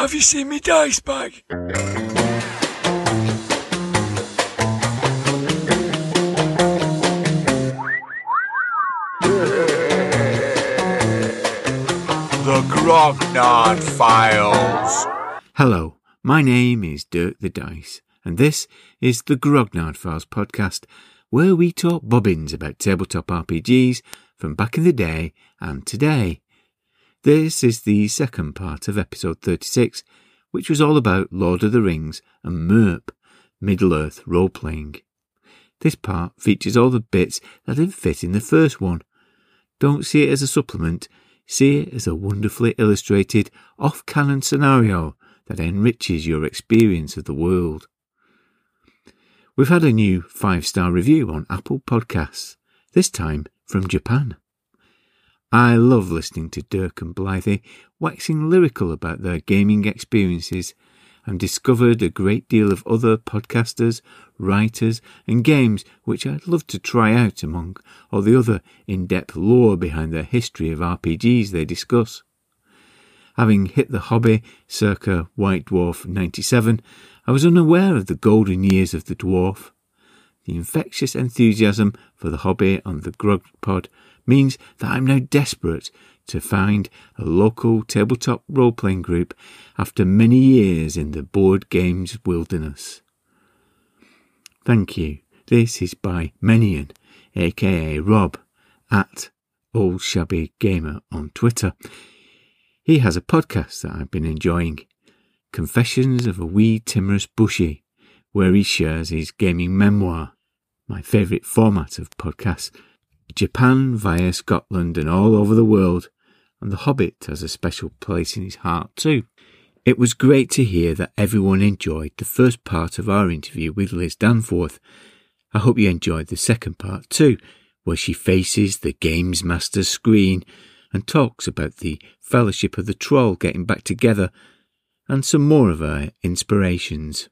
Have you seen me dice bag? The Grognard Files. Hello, my name is Dirk the Dice, and this is the Grognard Files podcast, where we talk bobbins about tabletop RPGs from back in the day and today. This is the second part of episode 36, which was all about Lord of the Rings and MERP, Middle Earth role playing. This part features all the bits that didn't fit in the first one. Don't see it as a supplement, see it as a wonderfully illustrated off canon scenario that enriches your experience of the world. We've had a new five star review on Apple Podcasts, this time from Japan. I love listening to Dirk and Blythe waxing lyrical about their gaming experiences and discovered a great deal of other podcasters, writers, and games which I'd love to try out among all the other in depth lore behind the history of RPGs they discuss. Having hit the hobby circa White Dwarf 97, I was unaware of the golden years of the dwarf. The infectious enthusiasm for the hobby on the Grog Pod means that I'm now desperate to find a local tabletop role playing group after many years in the board games wilderness. Thank you. This is by Menion, aka Rob, at Old Shabby Gamer on Twitter. He has a podcast that I've been enjoying, Confessions of a Wee Timorous Beastie, where he shares his gaming memoir, my favourite format of podcasts Japan via Scotland and all over the world, and The Hobbit has a special place in his heart too. It was great to hear that everyone enjoyed the first part of our interview with Liz Danforth. I hope you enjoyed the second part too, where she faces the Games Master's screen and talks about the Fellowship of the Troll getting back together and some more of her inspirations.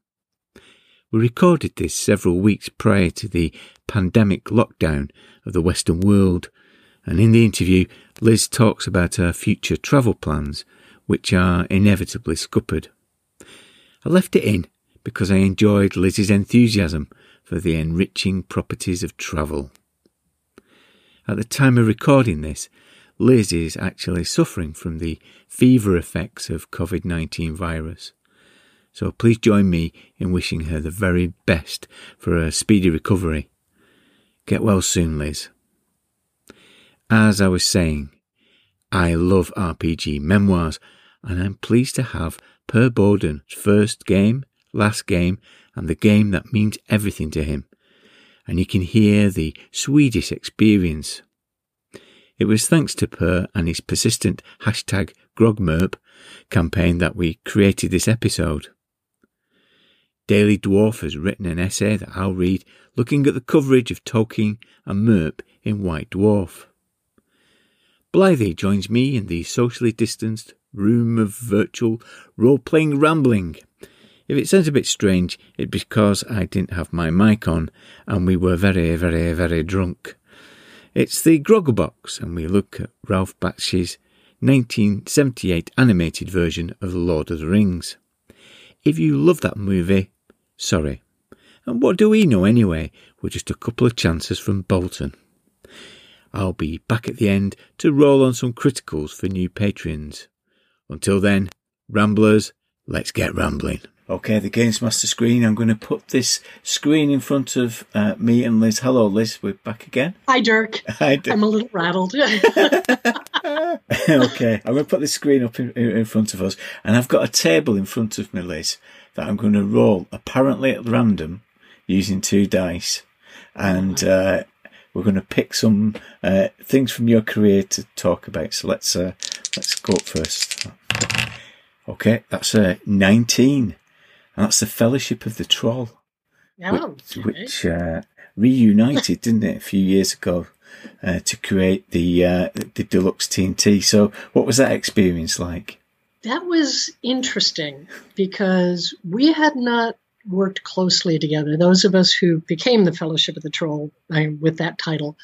We recorded this several weeks prior to the pandemic lockdown of the Western world, and in the interview, Liz talks about her future travel plans, which are inevitably scuppered. I left it in because I enjoyed Liz's enthusiasm for the enriching properties of travel. At the time of recording this, Liz is actually suffering from the fever effects of COVID 19 virus. So please join me in wishing her the very best for a speedy recovery. Get well soon, Liz. As I was saying, I love RPG memoirs, and I'm pleased to have Per Broden's first game, last game, and the game that means everything to him. And you can hear the Swedish experience. It was thanks to Per and his persistent hashtag GrogMerp campaign that we created this episode. Daily Dwarf has written an essay that I'll read looking at the coverage of Tolkien and Merp in White Dwarf. Blythe joins me in the socially distanced room of virtual role playing rambling. If it sounds a bit strange, it's because I didn't have my mic on and we were very, very, very drunk. It's the Grogglebox, and we look at Ralph Bakshi's 1978 animated version of The Lord of the Rings. If you love that movie, Sorry. And what do we know anyway? We're just a couple of chances from Bolton. I'll be back at the end to roll on some criticals for new patrons. Until then, Ramblers, let's get rambling. Okay, the Games Master screen. I'm going to put this screen in front of uh, me and Liz. Hello, Liz. We're back again. Hi, Dirk. Hi, Dirk. I'm a little rattled. okay, I'm going to put this screen up in, in front of us, and I've got a table in front of me, Liz, that I'm going to roll apparently at random using two dice. And uh, we're going to pick some uh, things from your career to talk about. So let's uh, let's go up first. Okay, that's a uh, 19. And that's the Fellowship of the Troll. Oh, which, which uh, reunited, didn't it, a few years ago uh, to create the uh, the deluxe TNT. So, what was that experience like? That was interesting because we had not worked closely together. Those of us who became the Fellowship of the Troll with that title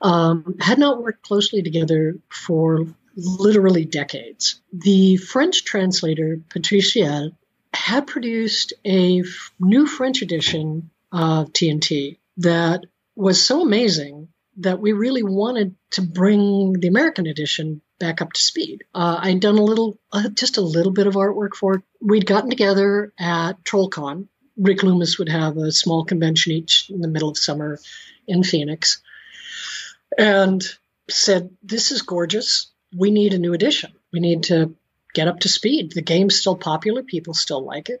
um, had not worked closely together for literally decades. The French translator, Patricia, had produced a f- new French edition of TNT that was so amazing that we really wanted to bring the American edition back up to speed. Uh, I'd done a little, uh, just a little bit of artwork for it. We'd gotten together at TrollCon. Rick Loomis would have a small convention each in the middle of summer in Phoenix and said, This is gorgeous. We need a new edition. We need to get up to speed. The game's still popular, people still like it.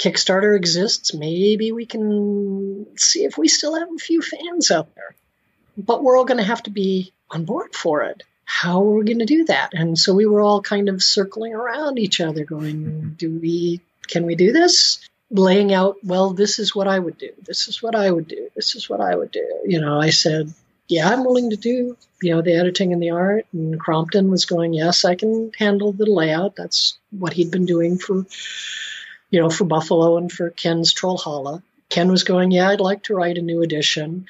Kickstarter exists. Maybe we can see if we still have a few fans out there. But we're all going to have to be on board for it. How are we going to do that? And so we were all kind of circling around each other, going, "Do we? Can we do this?" Laying out, well, this is what I would do. This is what I would do. This is what I would do. You know, I said, yeah, I'm willing to do, you know, the editing and the art. And Crompton was going, yes, I can handle the layout. That's what he'd been doing for, you know, for Buffalo and for Ken's Trollhalla. Ken was going, yeah, I'd like to write a new edition.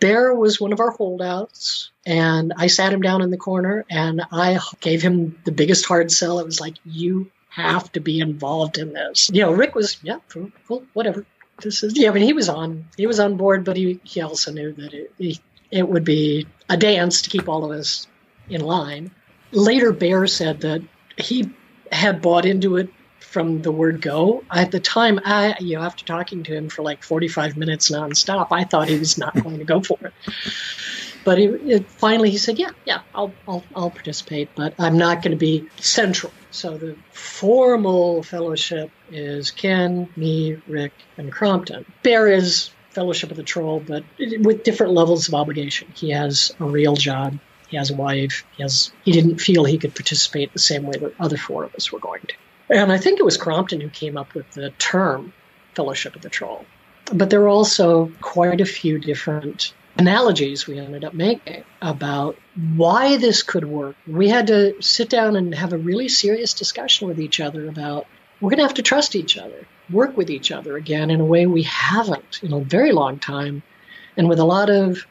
Bear was one of our holdouts. And I sat him down in the corner and I gave him the biggest hard sell. It was like, you have to be involved in this. You know, Rick was, yeah, cool, whatever. This is, yeah, I mean, he was on, he was on board, but he, he also knew that it, he, it would be a dance to keep all of us in line. Later, Bear said that he had bought into it from the word go. At the time, I, you know, after talking to him for like 45 minutes nonstop, I thought he was not going to go for it. But it, it, finally, he said, "Yeah, yeah, I'll, I'll, I'll participate, but I'm not going to be central." So the formal fellowship is Ken, me, Rick, and Crompton. Bear is Fellowship of the Troll, but with different levels of obligation. He has a real job. He has a wife. He has. He didn't feel he could participate the same way that other four of us were going to. And I think it was Crompton who came up with the term Fellowship of the Troll. But there were also quite a few different analogies we ended up making about why this could work. We had to sit down and have a really serious discussion with each other about we're going to have to trust each other, work with each other again in a way we haven't in a very long time, and with a lot of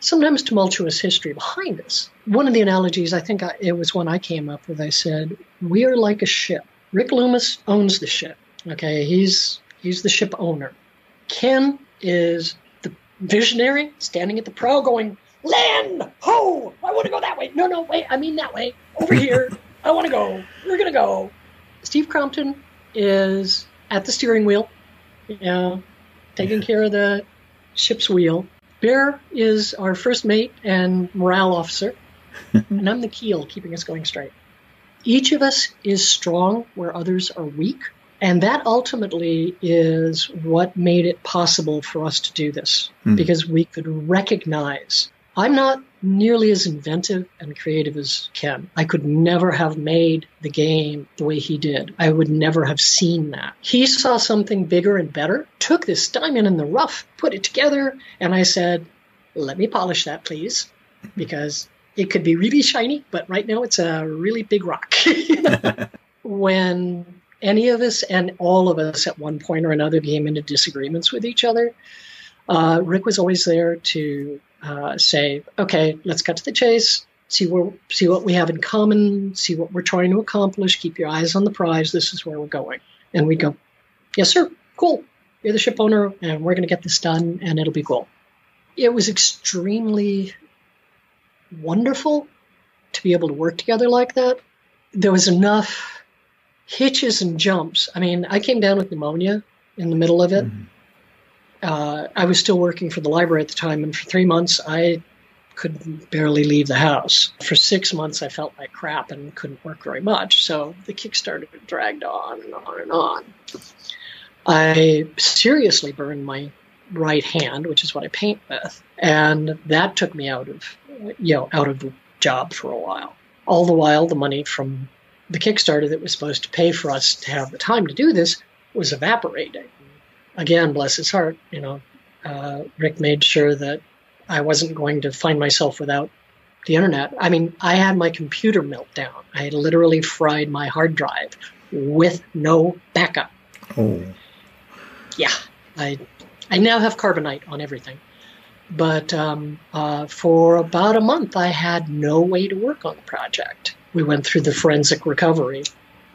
sometimes tumultuous history behind us. One of the analogies, I think I, it was one I came up with, I said, We are like a ship. Rick Loomis owns the ship. Okay, he's he's the ship owner. Ken is the visionary standing at the prow going, Land! Ho! I want to go that way. No, no, wait, I mean that way. Over here. I want to go. We're going to go. Steve Crompton is at the steering wheel, you know, taking care of the ship's wheel. Bear is our first mate and morale officer, and I'm the keel, keeping us going straight. Each of us is strong where others are weak, and that ultimately is what made it possible for us to do this Hmm. because we could recognize I'm not nearly as inventive and creative as Ken. I could never have made the game the way he did. I would never have seen that. He saw something bigger and better, took this diamond in the rough, put it together, and I said, let me polish that, please, because it could be really shiny, but right now it's a really big rock. when any of us and all of us at one point or another came into disagreements with each other, uh, Rick was always there to uh, say, "Okay, let's cut to the chase. See where, see what we have in common. See what we're trying to accomplish. Keep your eyes on the prize. This is where we're going." And we'd go, "Yes, sir. Cool. You're the ship owner, and we're going to get this done, and it'll be cool." It was extremely wonderful to be able to work together like that. There was enough hitches and jumps. I mean, I came down with pneumonia in the middle of it. Uh, I was still working for the library at the time, and for three months, I could barely leave the house. For six months, I felt like crap and couldn't work very much. So the Kickstarter dragged on and on and on. I seriously burned my right hand, which is what I paint with, and that took me out of, you know, out of the job for a while. All the while, the money from the Kickstarter that was supposed to pay for us to have the time to do this was evaporating. Again, bless his heart, you know, uh, Rick made sure that I wasn't going to find myself without the internet. I mean, I had my computer melt down. I had literally fried my hard drive with no backup. Oh. Yeah, I I now have carbonite on everything. But um, uh, for about a month, I had no way to work on the project. we went through the forensic recovery.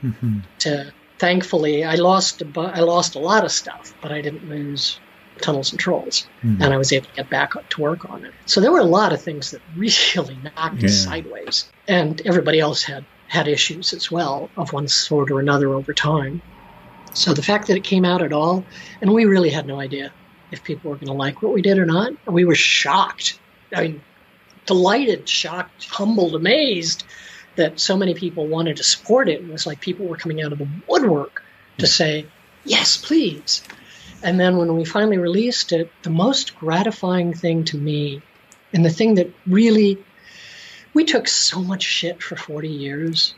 Mm-hmm. To thankfully, I lost a bu- I lost a lot of stuff, but I didn't lose tunnels and trolls, Mm. and I was able to get back to work on it. So there were a lot of things that really knocked Yeah. us sideways, and everybody else had had issues as well of one sort or another over time. So the fact that it came out at all, and we really had no idea if people were going to like what we did or not. We were shocked. I mean, delighted, shocked, humbled, amazed that so many people wanted to support it. It was like people were coming out of the woodwork to hmm. say, yes, please. And then when we finally released it, the most gratifying thing to me, and the thing that really, we took so much shit for 40 years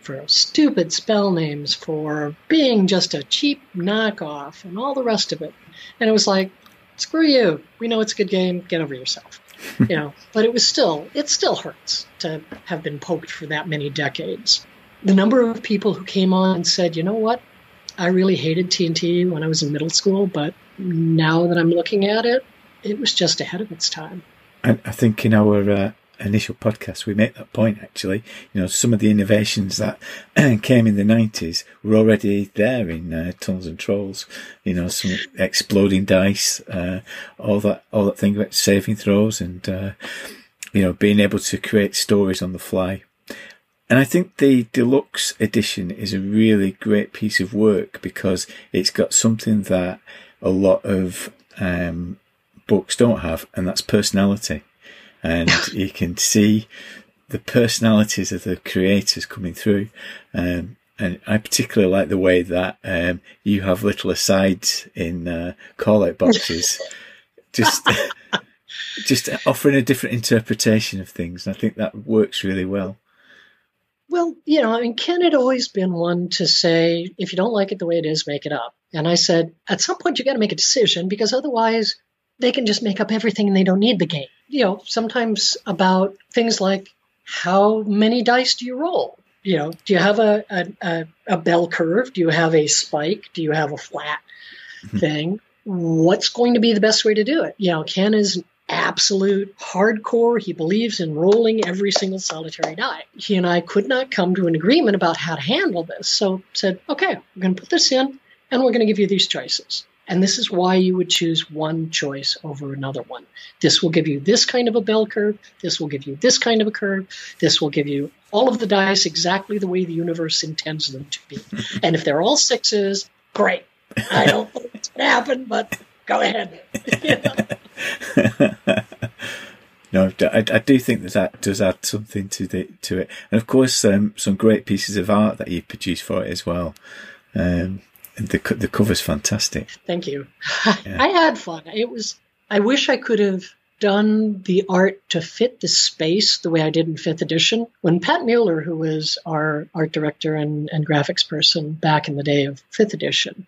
for stupid spell names, for being just a cheap knockoff, and all the rest of it. And it was like, screw you. We know it's a good game. Get over yourself. you know, but it was still, it still hurts to have been poked for that many decades. The number of people who came on and said, you know what? I really hated TNT when I was in middle school, but now that I'm looking at it, it was just ahead of its time. I, I think in our uh, initial podcast we make that point actually. You know, some of the innovations that came in the nineties were already there in uh, Tunnels and Trolls. You know, some exploding dice, uh, all that, all that thing about saving throws, and uh, you know, being able to create stories on the fly. And I think the deluxe edition is a really great piece of work because it's got something that a lot of um, books don't have, and that's personality. And you can see the personalities of the creators coming through. Um, and I particularly like the way that um, you have little asides in uh, call out boxes, just just offering a different interpretation of things. And I think that works really well. Well, you know, I mean, Ken had always been one to say, if you don't like it the way it is, make it up. And I said, at some point, you got to make a decision because otherwise they can just make up everything and they don't need the game. You know, sometimes about things like how many dice do you roll? You know, do you have a, a, a, a bell curve? Do you have a spike? Do you have a flat mm-hmm. thing? What's going to be the best way to do it? You know, Ken is absolute hardcore. He believes in rolling every single solitary die. He and I could not come to an agreement about how to handle this. So said, okay, we're going to put this in and we're going to give you these choices. And this is why you would choose one choice over another one. This will give you this kind of a bell curve. This will give you this kind of a curve. This will give you all of the dice exactly the way the universe intends them to be. and if they're all sixes, great. I don't think it's going to happen, but go ahead. no, I, I, do think that that does add something to the to it, and of course, um, some great pieces of art that you produced for it as well. Um, the the cover's fantastic. Thank you. Yeah. I had fun. It was. I wish I could have done the art to fit the space the way I did in fifth edition. When Pat Mueller, who was our art director and, and graphics person back in the day of fifth edition,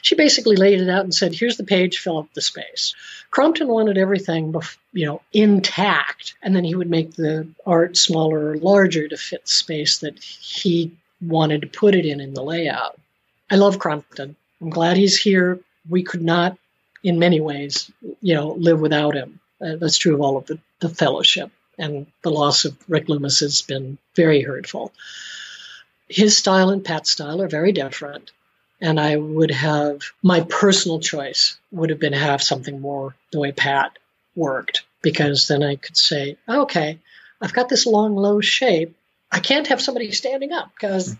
she basically laid it out and said, "Here's the page, fill up the space." Crompton wanted everything, you know, intact, and then he would make the art smaller or larger to fit the space that he wanted to put it in in the layout. I love Crompton. I'm glad he's here. We could not, in many ways, you know, live without him. Uh, that's true of all of the, the fellowship. And the loss of Rick Loomis has been very hurtful. His style and Pat's style are very different. And I would have, my personal choice would have been have something more the way Pat worked, because then I could say, okay, I've got this long, low shape. I can't have somebody standing up because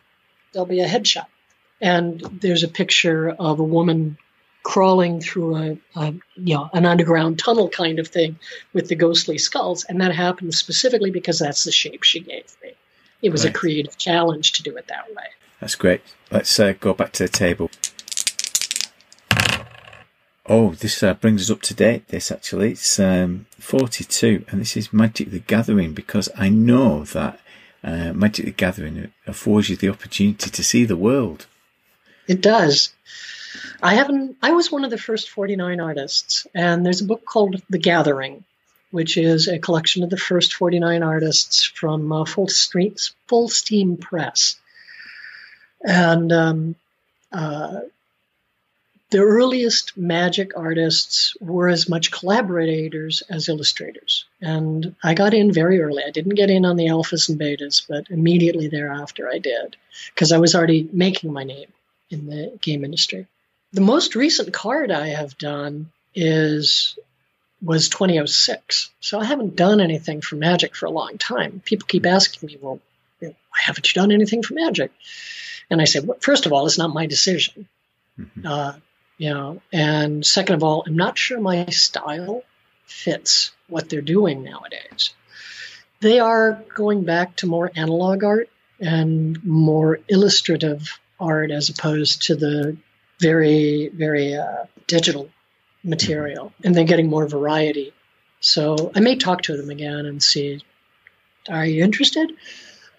there'll be a headshot and there's a picture of a woman crawling through a, a, you know an underground tunnel kind of thing with the ghostly skulls. And that happened specifically because that's the shape she gave me. It was right. a creative challenge to do it that way. That's great. Let's uh, go back to the table. Oh this uh, brings us up to date this actually. It's um, 42 and this is magic the gathering because i know that uh, magic the gathering affords you the opportunity to see the world it does. I haven't. I was one of the first 49 artists, and there's a book called The Gathering, which is a collection of the first 49 artists from uh, Full, Street, Full Steam Press. And um, uh, the earliest magic artists were as much collaborators as illustrators. And I got in very early. I didn't get in on the alphas and betas, but immediately thereafter I did because I was already making my name in the game industry. The most recent card I have done is was 2006. So I haven't done anything for Magic for a long time. People keep asking me, well, why haven't you done anything for Magic? And I say, well, first of all, it's not my decision. Mm-hmm. Uh, you know, and second of all, I'm not sure my style fits what they're doing nowadays. They are going back to more analog art and more illustrative art as opposed to the very, very uh, digital material. And they're getting more variety. So I may talk to them again and see, are you interested?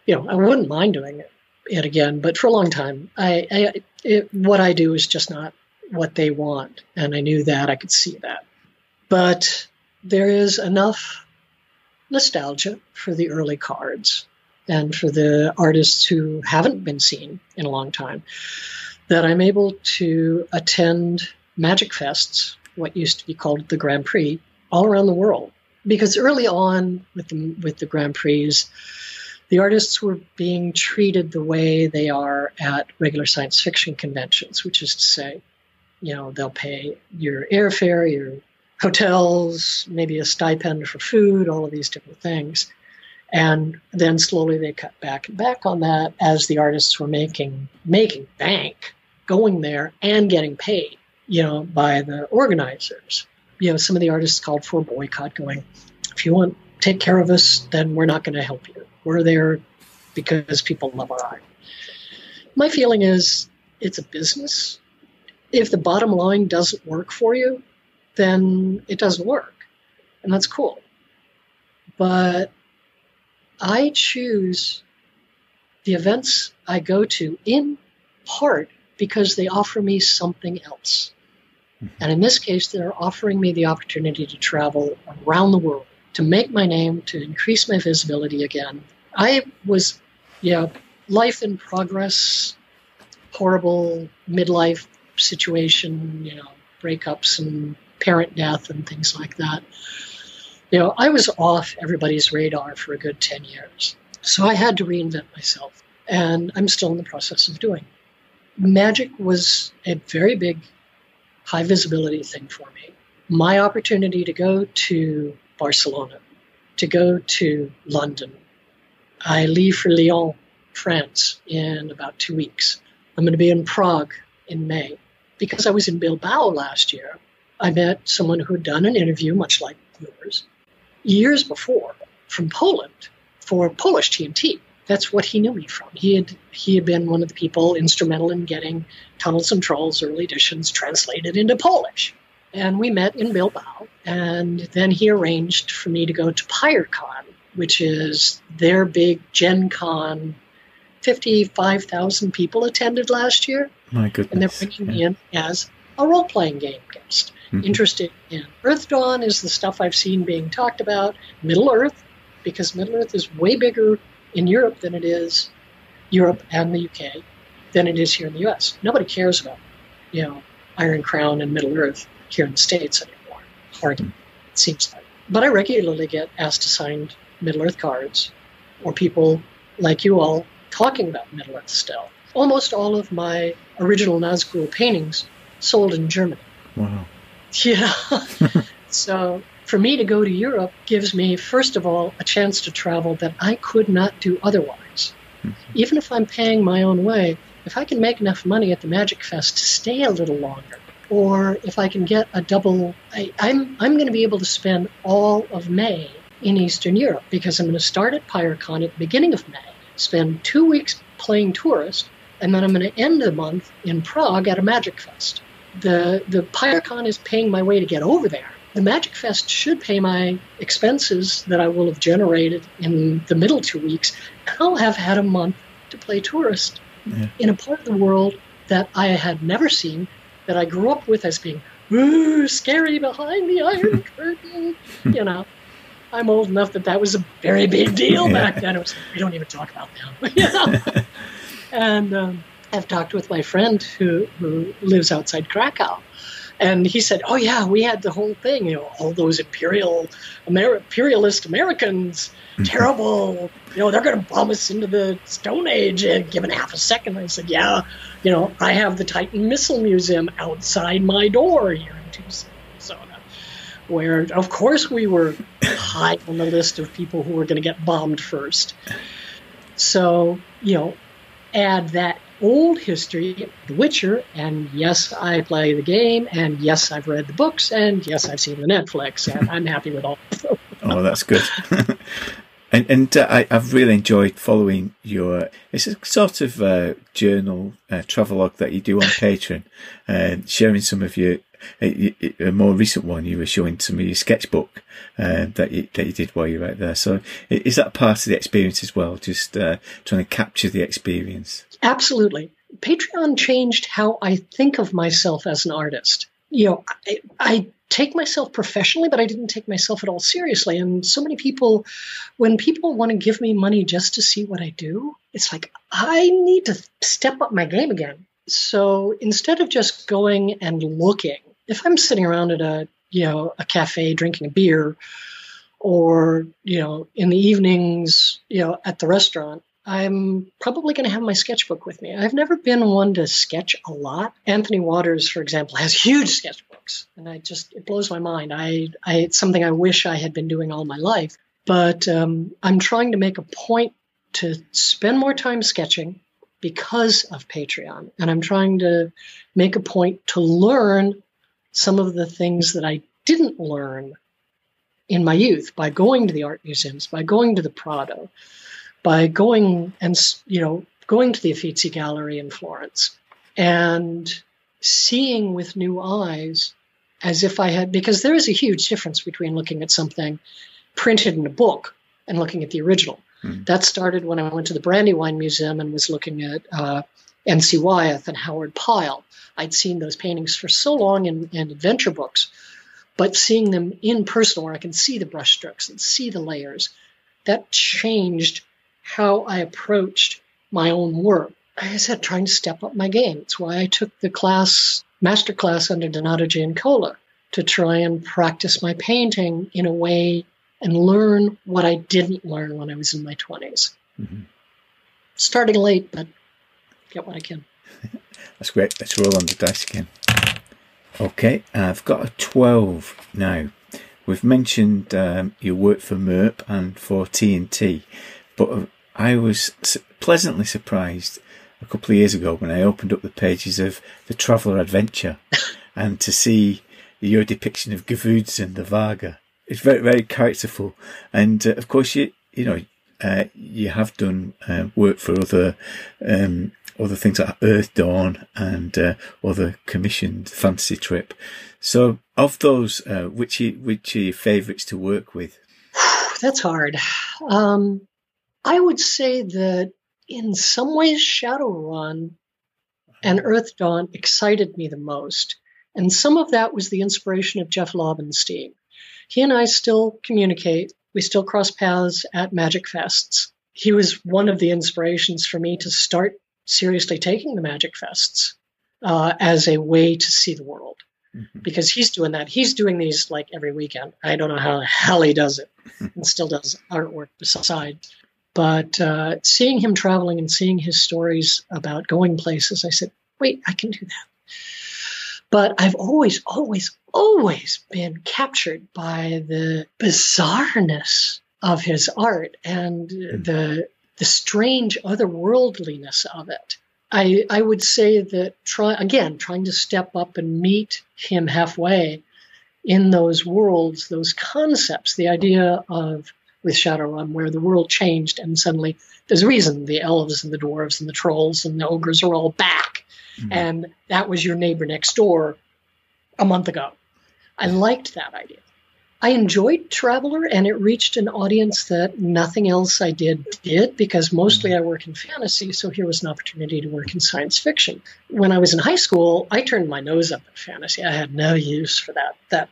You know, I wouldn't mind doing it, it again, but for a long time, I, I it, what I do is just not what they want. And I knew that, I could see that. But there is enough nostalgia for the early cards and for the artists who haven't been seen in a long time that I'm able to attend magic fests, what used to be called the Grand Prix, all around the world. Because early on with the, with the Grand Prix, the artists were being treated the way they are at regular science fiction conventions, which is to say, you know, they'll pay your airfare, your hotels, maybe a stipend for food, all of these different things. And then slowly they cut back and back on that as the artists were making making bank going there and getting paid, you know, by the organizers. You know, some of the artists called for a boycott going, if you want to take care of us, then we're not going to help you. We're there because people love our art. My feeling is it's a business if the bottom line doesn't work for you, then it doesn't work. And that's cool. But I choose the events I go to in part because they offer me something else. Mm-hmm. And in this case, they're offering me the opportunity to travel around the world, to make my name, to increase my visibility again. I was, yeah, life in progress, horrible midlife situation, you know, breakups and parent death and things like that. You know, I was off everybody's radar for a good 10 years. So I had to reinvent myself, and I'm still in the process of doing. Magic was a very big, high visibility thing for me. My opportunity to go to Barcelona, to go to London. I leave for Lyon, France, in about two weeks. I'm going to be in Prague in May because I was in Bilbao last year, I met someone who had done an interview, much like yours, years before from Poland for Polish TNT. That's what he knew me from. He had he had been one of the people instrumental in getting Tunnels and Trolls early editions translated into Polish. And we met in Bilbao, and then he arranged for me to go to Pyrkon, which is their big Gen Con 55,000 people attended last year. My goodness. And they're bringing yeah. me in as a role playing game guest. Mm-hmm. Interested in Earthdawn is the stuff I've seen being talked about. Middle Earth, because Middle Earth is way bigger in Europe than it is Europe and the UK than it is here in the US. Nobody cares about, you know, Iron Crown and Middle Earth here in the States anymore. Hardly, mm-hmm. it seems like. But I regularly get asked to sign Middle Earth cards, or people like you all talking about Middle Earth still. Almost all of my original Nazgul paintings sold in Germany. Wow. Yeah. so for me to go to Europe gives me, first of all, a chance to travel that I could not do otherwise. Mm-hmm. Even if I'm paying my own way, if I can make enough money at the Magic Fest to stay a little longer, or if I can get a double, I, I'm, I'm going to be able to spend all of May in Eastern Europe because I'm going to start at Pyrkon at the beginning of May spend two weeks playing tourist, and then I'm going to end the month in Prague at a Magic Fest. The the Pyrkon is paying my way to get over there. The Magic Fest should pay my expenses that I will have generated in the middle two weeks. I'll have had a month to play tourist yeah. in a part of the world that I had never seen, that I grew up with as being ooh scary behind the Iron Curtain, you know. I'm old enough that that was a very big deal back then. It was, we don't even talk about that. and um, have talked with my friend who, who lives outside Krakow. And he said, "Oh yeah, we had the whole thing. You know, all those imperial, Amer- imperialist Americans, mm-hmm. terrible. You know, they're going to bomb us into the Stone Age and given half a second." I said, "Yeah, you know, I have the Titan Missile Museum outside my door here in Tucson, Arizona, where, of course, we were high on the list of people who were going to get bombed first. So, you know, add that old history, The Witcher, and yes, I play the game, and yes, I've read the books, and yes, I've seen the Netflix, and I'm happy with all of them. oh, that's good. and and uh, I, have really enjoyed following your. It's a sort of uh, journal, uh, travelogue that you do on Patreon, and sharing some of your. A, a, more recent one, you were showing to me your sketchbook uh, that you that you did while you were out there. So, is that part of the experience as well? Just uh, trying to capture the experience. Absolutely. Patreon changed how I think of myself as an artist. You know, I, I, take myself professionally, but I didn't take myself at all seriously. And so many people, when people want to give me money just to see what I do, it's like, I need to step up my game again. So instead of just going and looking, if I'm sitting around at a, you know, a cafe drinking a beer, or, you know, in the evenings, you know, at the restaurant, I'm probably going to have my sketchbook with me. I've never been one to sketch a lot. Anthony Waters, for example, has huge sketchbooks, and I just it blows my mind. I, I it's something I wish I had been doing all my life, but um, I'm trying to make a point to spend more time sketching because of Patreon, and I'm trying to make a point to learn some of the things that I didn't learn in my youth by going to the art museums, by going to the Prado by going and you know going to the Uffizi Gallery in Florence and seeing with new eyes as if I had because there is a huge difference between looking at something printed in a book and looking at the original. Mm. That started when I went to the Brandywine Museum and was looking at uh, N.C. Wyeth and Howard Pyle. I'd seen those paintings for so long in, in adventure books, but seeing them in person where I can see the brushstrokes and see the layers, that changed how I approached my own work. Like I said, trying to step up my game. It's why I took the class, master class under Donato Giancola to try and practice my painting in a way and learn what I didn't learn when I was in my 20s. Mm-hmm. Starting late, but get what I can. That's great. Let's roll on the dice again. Okay, I've got a 12 now. We've mentioned um, your work for MERP and for TNT, but I was pleasantly surprised a couple of years ago when I opened up the pages of the Traveller Adventure and to see your depiction of Gvoudzon, the Vargr. It's very, very characterful. And uh, of course, you, you know, uh, you have done uh, work for other, um, other things like Earthdawn and uh, other commissioned fantasy trip. So, of those, uh, which are, which are your favourites to work with? That's hard. Um, I would say that in some ways, Shadowrun and Earthdawn excited me the most. And some of that was the inspiration of Jeff Laubenstein. He and I still communicate. We still cross paths at Magic Fests. He was one of the inspirations for me to start seriously taking the Magic Fests uh, as a way to see the world. Mm-hmm. Because he's doing that. He's doing these like every weekend. I don't know how the hell he does it and still does artwork beside but uh, seeing him traveling and seeing his stories about going places, I said, wait, I can do that. But I've always, always, always been captured by the bizarreness of his art and mm. the the strange otherworldliness of it. I I would say that try again trying to step up and meet him halfway in those worlds, those concepts, the idea of with Shadowrun, where the world changed and suddenly there's a reason the elves and the dwarves and the trolls and the ogres are all back. Mm-hmm. And that was your neighbor next door a month ago. I liked that idea. I enjoyed Traveller, and it reached an audience that nothing else I did did because mostly mm-hmm. I work in fantasy, so here was an opportunity to work in science fiction. When I was in high school, I turned my nose up at fantasy. I had no use for that that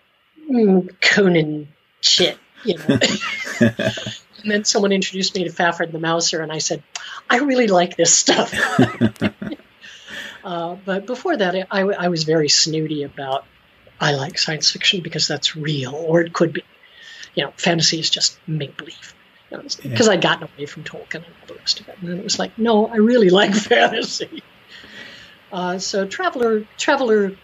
mm, Conan shit you know. and then someone introduced me to Fafhrd the Mouser, and I said, I really like this stuff. Uh, but before that, I, I was very snooty about I like science fiction because that's real, or it could be. You know, fantasy is just make believe. Because you know, yeah. I'd gotten away from Tolkien and all the rest of it, and then it was like, no, I really like fantasy. Uh, so Traveller, Traveller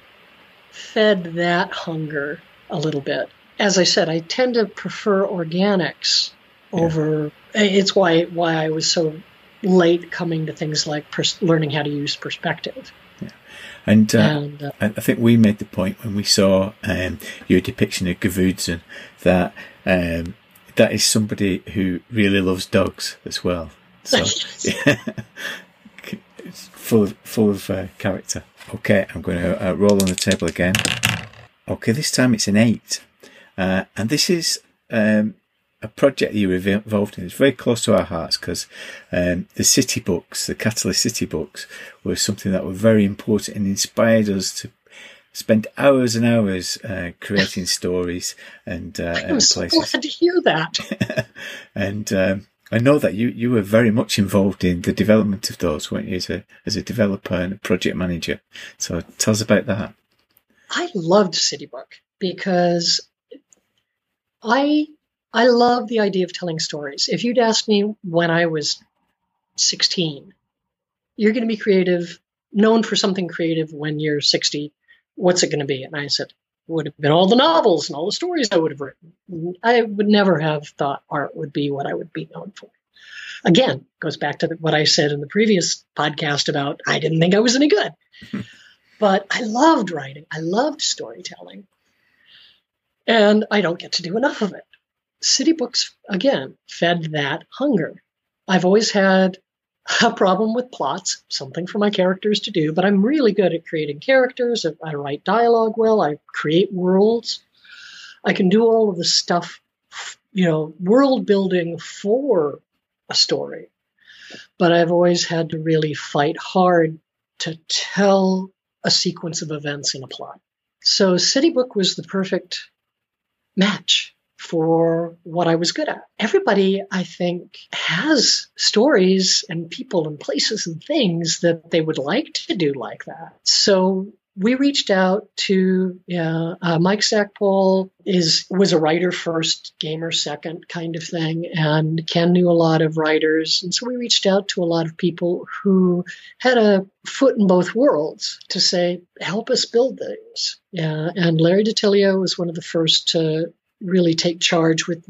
fed that hunger a little bit. As I said, I tend to prefer organics yeah. over. It's why why I was so late coming to things like pers- learning how to use perspective. Yeah. And, uh, and uh, I think we made the point when we saw um, your depiction of Gvoudzon that um, that is somebody who really loves dogs as well. So, yeah. full of, full of uh, character. Okay, I'm going to uh, roll on the table again. Okay, this time it's an eight. Uh, and this is um, a project that you were involved in. It's very close to our hearts because um, the city books, the Catalyst City books, were something that were very important and inspired us to spend hours and hours uh, creating stories and, uh, I was and places. glad to hear that. and um, I know that you, you were very much involved in the development of those, weren't you, as a, as a developer and a project manager? So tell us about that. I loved City Book because I I love the idea of telling stories. If you'd asked me when I was 16, you're going to be creative, known for something creative when you're 60. What's it going to be? And I said, it would have been all the novels and all the stories I would have written. I would never have thought art would be what I would be known for. Again, goes back to what I said in the previous podcast about I didn't think I was any good. but I loved writing. I loved storytelling. And I don't get to do enough of it city books, again, fed that hunger. I've always had a problem with plots, something for my characters to do, but I'm really good at creating characters. I write dialogue well, I create worlds. I can do all of the stuff, you know, world building for a story. But I've always had to really fight hard to tell a sequence of events in a plot. So City Book was the perfect match for what I was good at. Everybody, I think, has stories and people and places and things that they would like to do like that. So we reached out to uh, uh, Mike Stackpole is was a writer first, gamer second kind of thing, and Ken knew a lot of writers, and so we reached out to a lot of people who had a foot in both worlds to say, help us build things. Yeah, and Larry DiTillio was one of the first to really take charge with,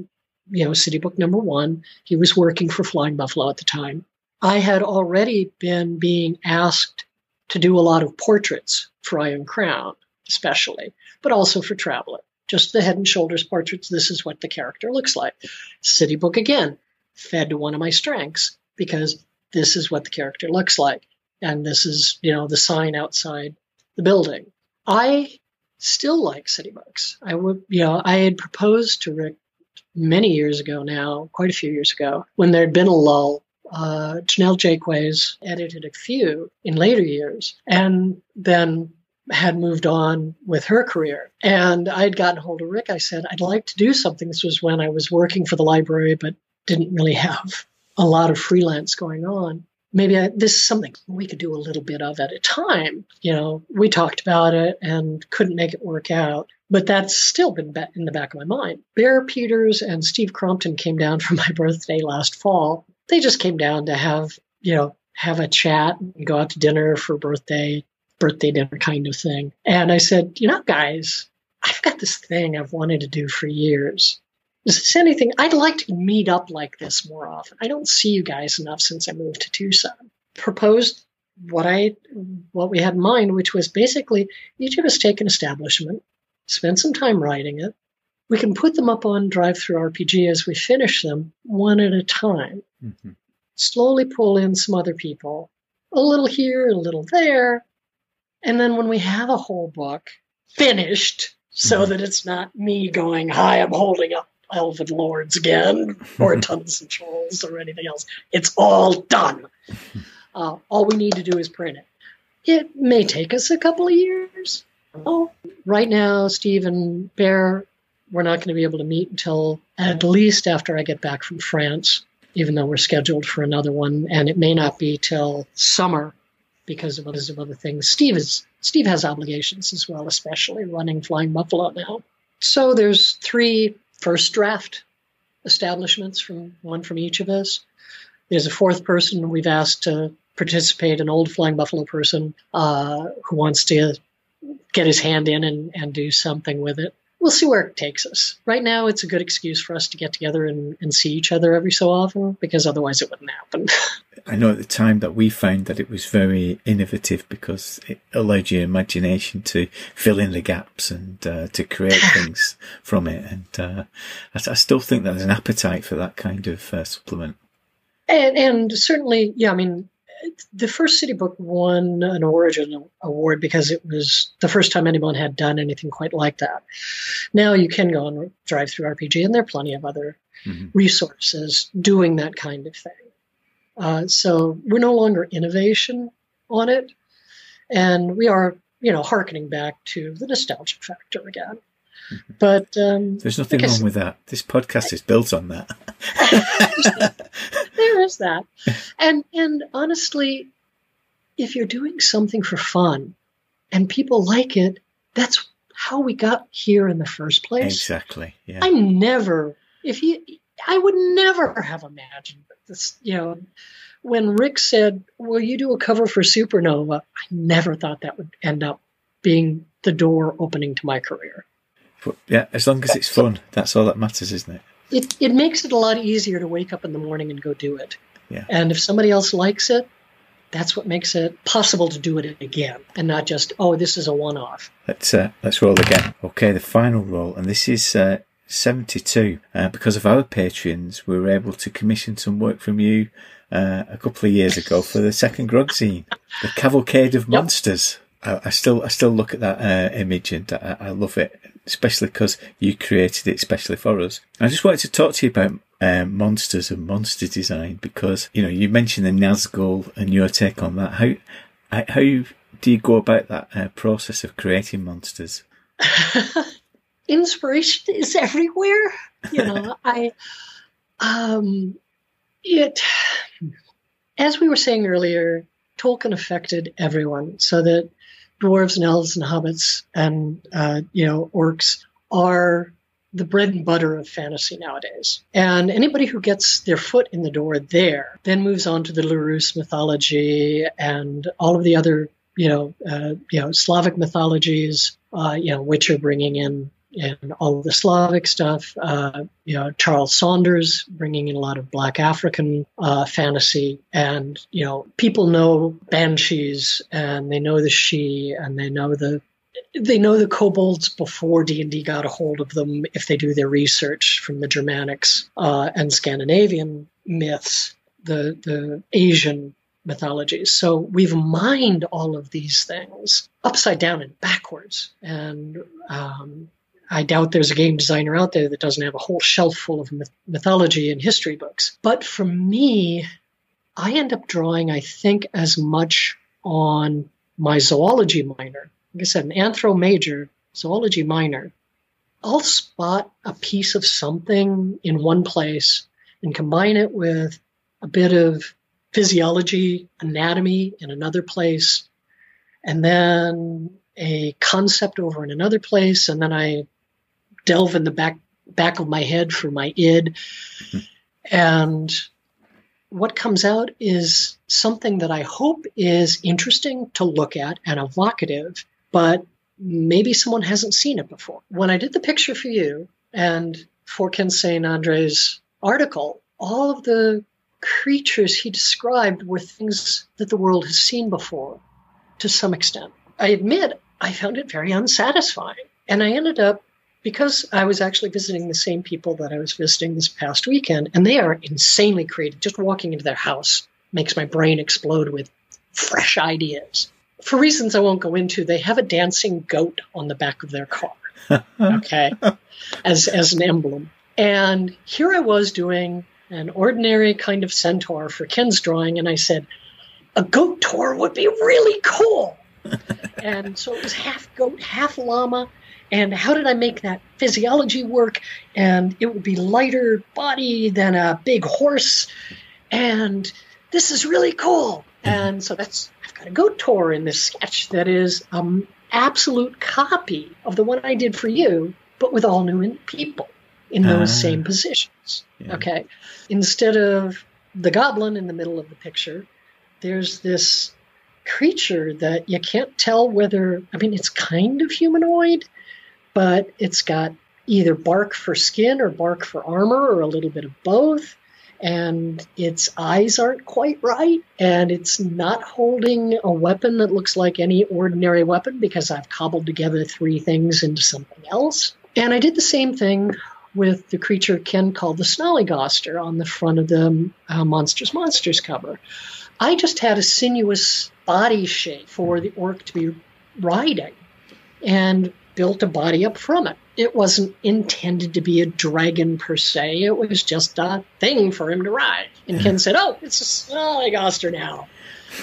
you know, City Book number one. He was working for Flying Buffalo at the time. I had already been being asked to do a lot of portraits for Iron Crown, especially, but also for Traveller. Just the head and shoulders portraits. This is what the character looks like. City Book again fed to one of my strengths because this is what the character looks like. And this is, you know, the sign outside the building. I still like city books. I would, you know, I had proposed to Rick many years ago now, quite a few years ago, when there had been a lull. Uh, Janelle Jaques edited a few in later years, and then had moved on with her career. And I had gotten hold of Rick. I said, I'd like to do something. This was when I was working for the library, but didn't really have a lot of freelance going on maybe I, this is something we could do a little bit of at a time. You know, we talked about it and couldn't make it work out, but that's still been in the back of my mind. Bear Peters and Steve Crompton came down for my birthday last fall. They just came down to have, you know, have a chat and go out to dinner for birthday, birthday dinner kind of thing. And I said, you know, guys, I've got this thing I've wanted to do for years. Is this anything? I'd like to meet up like this more often. I don't see you guys enough since I moved to Tucson. Proposed what I what we had in mind, which was basically each of us take an establishment, spend some time writing it. We can put them up on DriveThruRPG as we finish them one at a time. Mm-hmm. Slowly pull in some other people, a little here, a little there, and then when we have a whole book finished, so mm-hmm. that it's not me going, "Hi, I'm holding up Elven Lords again, or Tunnels and Trolls, or anything else. It's all done. Uh, all we need to do is print it. It may take us a couple of years. Oh, right now, Steve and Bear, we're not going to be able to meet until at least after I get back from France, even though we're scheduled for another one, and it may not be till summer because of others of other things. Steve is Steve has obligations as well, especially running Flying Buffalo now. So there's three first draft establishments from one from each of us. There's a fourth person we've asked to participate, an old Flying Buffalo person uh, who wants to get his hand in and, and do something with it. We'll see where it takes us. Right now, it's a good excuse for us to get together and, and see each other every so often because otherwise it wouldn't happen. I know at the time that we found that it was very innovative because it allowed your imagination to fill in the gaps and uh, to create things from it. And uh, I, I, still think that there's an appetite for that kind of uh, supplement. And, and certainly, yeah, I mean, the first city book won an origin award because it was the first time anyone had done anything quite like that now you can go and DriveThruRPG, and there are plenty of other mm-hmm. resources doing that kind of thing uh, so we're no longer innovation on it and we are you know harkening back to the nostalgia factor again mm-hmm. but um, there's nothing wrong with that. This podcast is built on that. there is that. And and honestly, if you're doing something for fun and people like it, that's how we got here in the first place. Exactly. Yeah. I never if you I would never have imagined this, you know, when Rick said, Will you do a cover for Supernova? I never thought that would end up being the door opening to my career. But yeah, as long as it's fun, that's all that matters, isn't it? It, it makes it a lot easier to wake up in the morning and go do it. Yeah. And if somebody else likes it, that's what makes it possible to do it again and not just, oh, this is a one off. Let's, uh, let's roll again. Okay, the final roll, and this is uh, 72. Uh, because of our Patreons, we were able to commission some work from you uh, a couple of years ago for the second Grogzine, The Cavalcade of Monsters. I, I, still, I still look at that uh, image and I, I love it especially because you created it especially for us. I just wanted to talk to you about um, monsters and monster design because you know you mentioned the Nazgul and your take on that. How how do you go about that uh, process of creating monsters? Inspiration is everywhere. You know, I um it as we were saying earlier, Tolkien affected everyone so that dwarves and elves and hobbits and uh, you know orcs are the bread and butter of fantasy nowadays. And anybody who gets their foot in the door there then moves on to the Larousse mythology and all of the other you know uh, you know Slavic mythologies, uh, you know which are bringing in and all the Slavic stuff. Uh, you know, Charles Saunders bringing in a lot of Black African uh, fantasy, and you know, people know banshees and they know the sidhe and they know the they know the kobolds before D&D got a hold of them if they do their research from the Germanics uh, and Scandinavian myths, the, the Asian mythologies. So we've mined all of these things upside down and backwards. And um, I doubt there's a game designer out there that doesn't have a whole shelf full of mythology and history books. But for me, I end up drawing, I think, as much on my zoology minor. Like I said, an anthro major, zoology minor. I'll spot a piece of something in one place and combine it with a bit of physiology, anatomy in another place, and then a concept over in another place, and then I delve in the back back of my head for my id. And what comes out is something that I hope is interesting to look at and evocative, but maybe someone hasn't seen it before. When I did the picture for you and for Ken St. Andre's article, all of the creatures he described were things that the world has seen before to some extent. I admit I found it very unsatisfying. And I ended up because I was actually visiting the same people that I was visiting this past weekend, and they are insanely creative. Just walking into their house makes my brain explode with fresh ideas. For reasons I won't go into, they have a dancing goat on the back of their car. okay, as as an emblem. And here I was doing an ordinary kind of centaur for Ken's drawing, and I said, a goat tour would be really cool. and so it was half goat, half llama, and how did I make that physiology work? And it would be lighter body than a big horse. And this is really cool. And so that's, I've got a goat tour in this sketch that is an absolute copy of the one I did for you, but with all new people in those Ah. same positions. Yeah. Okay. Instead of the goblin in the middle of the picture, there's this creature that you can't tell whether, I mean, it's kind of humanoid, but it's got either bark for skin or bark for armor or a little bit of both. And its eyes aren't quite right. And it's not holding a weapon that looks like any ordinary weapon because I've cobbled together three things into something else. And I did the same thing with the creature Ken called the Snollygoster on the front of the uh, Monsters Monsters cover. I just had a sinuous body shape for the orc to be riding and built a body up from it. It wasn't intended to be a dragon per se, it was just a thing for him to ride. And Ken said, Oh, it's a Snollygoster now.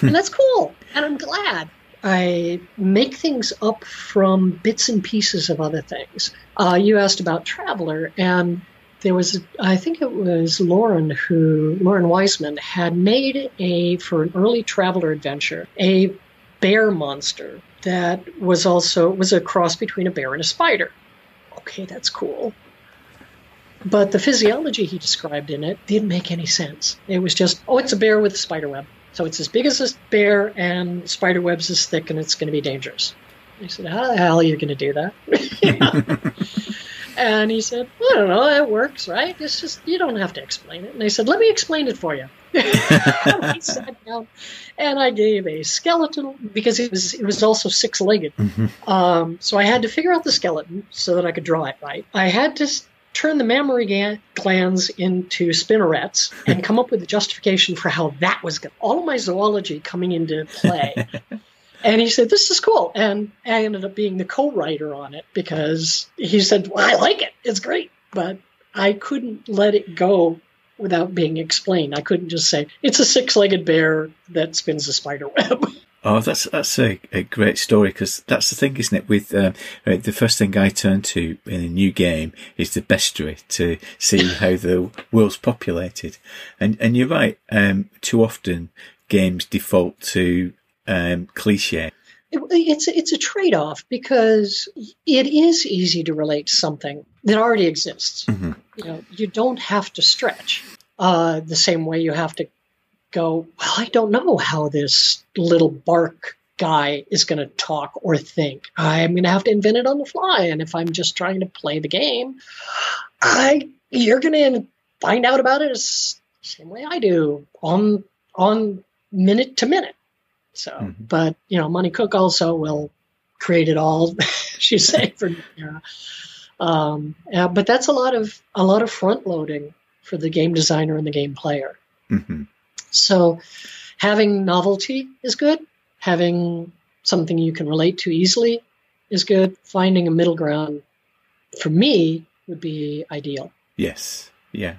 and that's cool. And I'm glad. I make things up from bits and pieces of other things. Uh, you asked about Traveller, and there was, I think it was Loren who, Loren Wiseman, had made a, for an early Traveller adventure, a bear monster that was also, was a cross between a bear and a spider. Okay, that's cool. But the physiology he described in it didn't make any sense. It was just, oh, it's a bear with a spider web. So it's as big as a bear and spider webs as thick and it's going to be dangerous. I said, how the hell are you going to do that? And he said, I don't know, it works, right? It's just, you don't have to explain it. And I said, let me explain it for you. and I sat down and I gave a skeleton because it was it was also six legged. Um, so I had to figure out the skeleton so that I could draw it right. I had to turn the mammary ga- glands into spinnerets and come up with a justification for how that was going. All of my zoology coming into play. And he said, This is cool. And I ended up being the co writer on it because he said, Well, I like it. It's great. But I couldn't let it go without being explained. I couldn't just say, It's a six legged bear that spins a spider web. Oh, that's that's a, a great story because that's the thing, isn't it? With um, right, the first thing I turn to in a new game is the bestiary to see how the world's populated, and and you're right. Um, too often games default to um, cliche. It, it's it's a trade off because it is easy to relate to something that already exists. Mhm. You know, you don't have to stretch uh, the same way you have to go. Well, I don't know how this little bark guy is going to talk or think. I'm going to have to invent it on the fly, and if I'm just trying to play the game, I you're going to find out about it as same way I do on on minute to minute. So, Mhm. but you know, Monte Cook also will create it all. she's saying for yeah. Um, yeah, but that's a lot of a lot of front loading for the game designer and the game player. hmm So, having novelty is good. Having something you can relate to easily is good. Finding a middle ground, for me, would be ideal. Yes, yeah,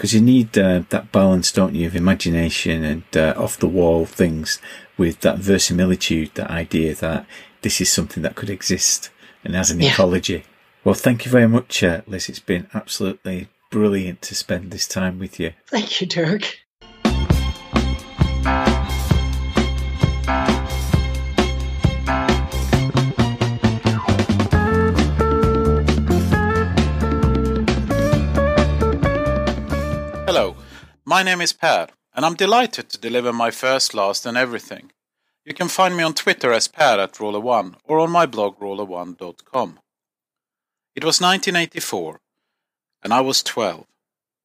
because you need uh, that balance, don't you, of imagination and uh, off the wall things with that verisimilitude, that idea that this is something that could exist and has an Yeah. ecology. Well, thank you very much, uh, Liz. It's been absolutely brilliant to spend this time with you. Thank you, Dirk. Hello, my name is Per, and I'm delighted to deliver my first, last, and everything. You can find me on Twitter as Per at Roller1 or on my blog roller1.com. It was 1984, and I was 12,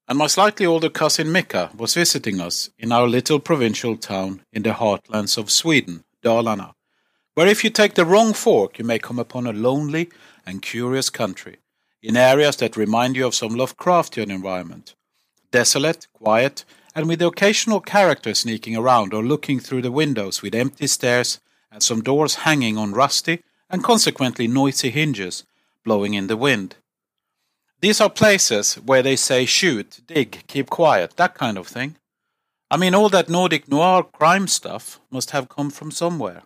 and my slightly older cousin Mika was visiting us in our little provincial town in the heartlands of Sweden, Dalarna, where if you take the wrong fork, you may come upon a lonely and curious country in areas that remind you of some Lovecraftian environment desolate, quiet, and with the occasional character sneaking around or looking through the windows with empty stairs and some doors hanging on rusty and consequently noisy hinges blowing in the wind. These are places where they say shoot, dig, keep quiet, that kind of thing. I mean, all that Nordic noir crime stuff must have come from somewhere.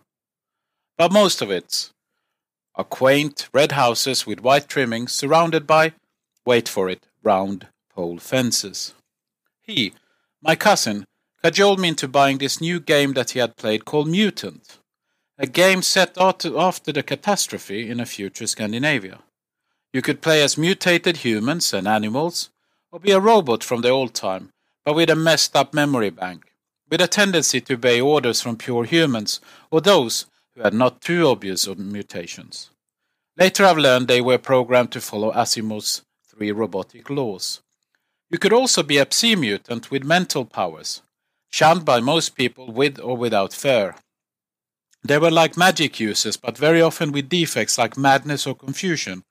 But most of it are quaint red houses with white trimmings surrounded by, wait for it, round pole fences. He, my cousin, cajoled me into buying this new game that he had played called Mutant, a game set after the catastrophe in a future Scandinavia. You could play as mutated humans and animals, or be a robot from the old time, but with a messed up memory bank, with a tendency to obey orders from pure humans or those who had not too obvious mutations. Later I've learned they were programmed to follow Asimov's three robotic laws. You could also be a psi mutant with mental powers, shunned by most people with or without fur. They were like magic users, but very often with defects like madness or confusion,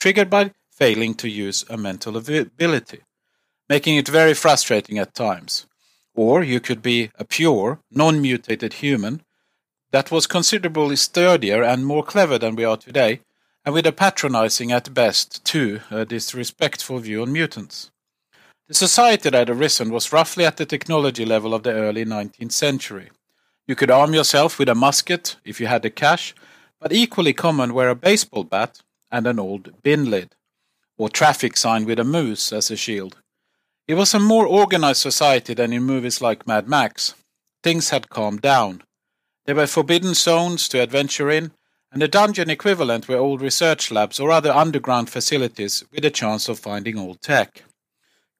triggered by failing to use a mental ability, making it very frustrating at times. Or you could be a pure, non mutated human that was considerably sturdier and more clever than we are today, and with a patronizing at best, too, a disrespectful view on mutants. The society that had arisen was roughly at the technology level of the early 19th century. You could arm yourself with a musket if you had the cash, but equally common were a baseball bat and an old bin lid, or traffic sign with a moose as a shield. It was a more organized society than in movies like Mad Max. Things had calmed down. There were forbidden zones to adventure in, and the dungeon equivalent were old research labs or other underground facilities with a chance of finding old tech.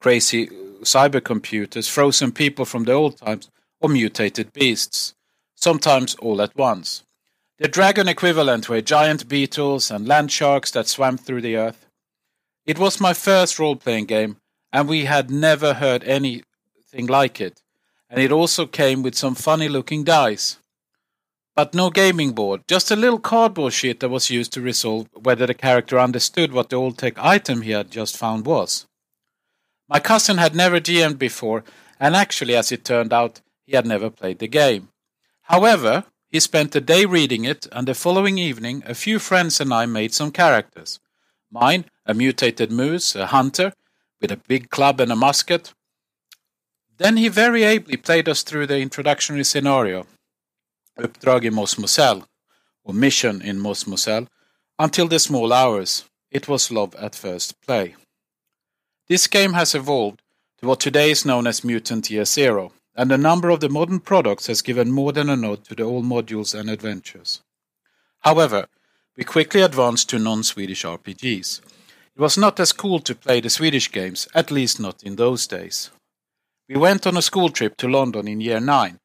Crazy cybercomputers, frozen people from the old times, or mutated beasts, sometimes all at once. The dragon equivalent were giant beetles and land sharks that swam through the earth. It was my first role playing game, and we had never heard anything like it, and it also came with some funny looking dice. But no gaming board, just a little cardboard sheet that was used to resolve whether the character understood what the old tech item he had just found was. My cousin had never GM'd before, and actually, as it turned out, he had never played the game. However, he spent the day reading it, and the following evening, a few friends and I made some characters. Mine, a mutated moose, a hunter, with a big club and a musket. Then he very ably played us through the introductory scenario, Uppdrag i or Mission in Mosmosel, until the small hours. It was love at first play. This game has evolved to what today is known as Mutant Year Zero, and a number of the modern products has given more than a nod to the old modules and adventures. However, we quickly advanced to non-Swedish RPGs. It was not as cool to play the Swedish games, at least not in those days. We went on a school trip to London in year 9.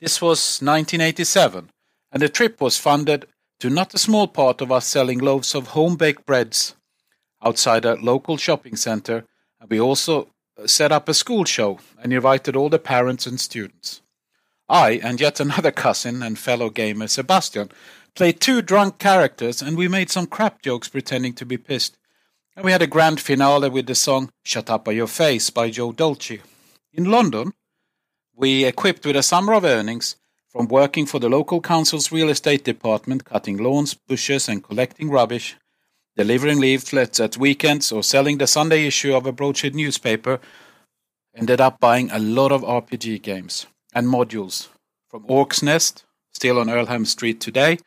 This was 1987, and the trip was funded to not a small part of us selling loaves of home baked breads outside a local shopping centre, we also uh, set up a school show and invited all the parents and students. I and yet another cousin and fellow gamer, Sebastian, played two drunk characters and we made some crap jokes pretending to be pissed and we had a grand finale with the song Shut Up Your Face by Joe Dolce. In London, we equipped with a summer of earnings from working for the local council's real estate department, cutting lawns, bushes, and collecting rubbish, delivering leaflets at weekends, or selling the Sunday issue of a broadsheet newspaper, ended up buying a lot of RPG games and modules from Orc's Nest, still on Earlham Street today,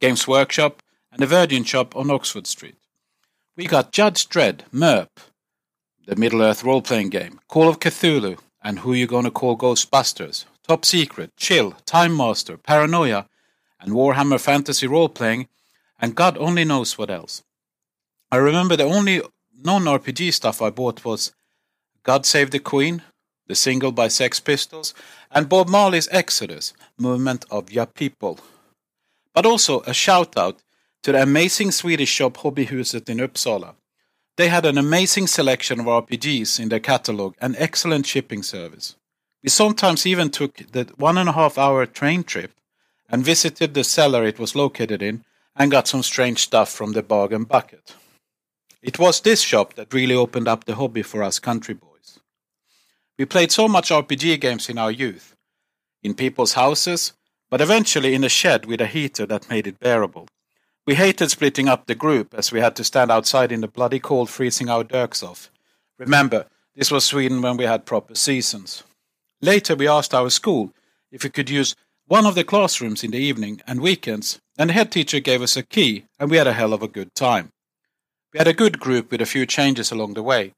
Games Workshop, and the Virgin Shop on Oxford Street. We got Judge Dredd, MERP, the Middle Earth role playing game, Call of Cthulhu, and Who You Gonna Call Ghostbusters, Top Secret, Chill, Time Master, Paranoia, and Warhammer Fantasy role playing, and God only knows what else. I remember the only non RPG stuff I bought was God Save the Queen, the single by Sex Pistols, and Bob Marley's Exodus, Movement of Ya People. But also a shout out to the amazing Swedish shop Hobbyhuset in Uppsala. They had an amazing selection of RPGs in their catalog and excellent shipping service. We sometimes even took the one and a half hour train trip and visited the cellar it was located in and got some strange stuff from the bargain bucket. It was this shop that really opened up the hobby for us country boys. We played so much RPG games in our youth, in people's houses, but eventually in a shed with a heater that made it bearable. We hated splitting up the group as we had to stand outside in the bloody cold freezing our dirks off. Remember, this was Sweden when we had proper seasons. Later we asked our school if we could use one of the classrooms in the evening and weekends, and the head teacher gave us a key, and we had a hell of a good time. We had a good group with a few changes along the way,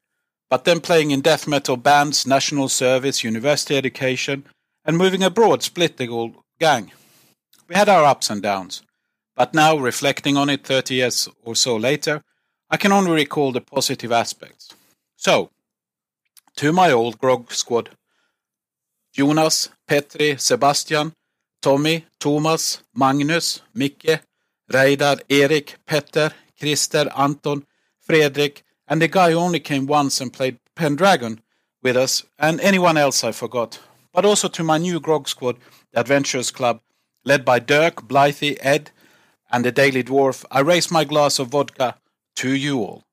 but then playing in death metal bands, national service, university education, and moving abroad split the whole gang. We had our ups and downs, but now, reflecting on it 30 years or so later, I can only recall the positive aspects. So, to my old grog squad Jonas, Petri, Sebastian, Tommy, Thomas, Magnus, Micke, Reidar, Erik, Petter, Christer, Anton, Fredrik, and the guy who only came once and played Pendragon with us, and anyone else I forgot. But also to my new grog squad, the Adventurers Club, led by Dirk, Blythe, Ed, and the Daily Dwarf, I raise my glass of vodka to you all.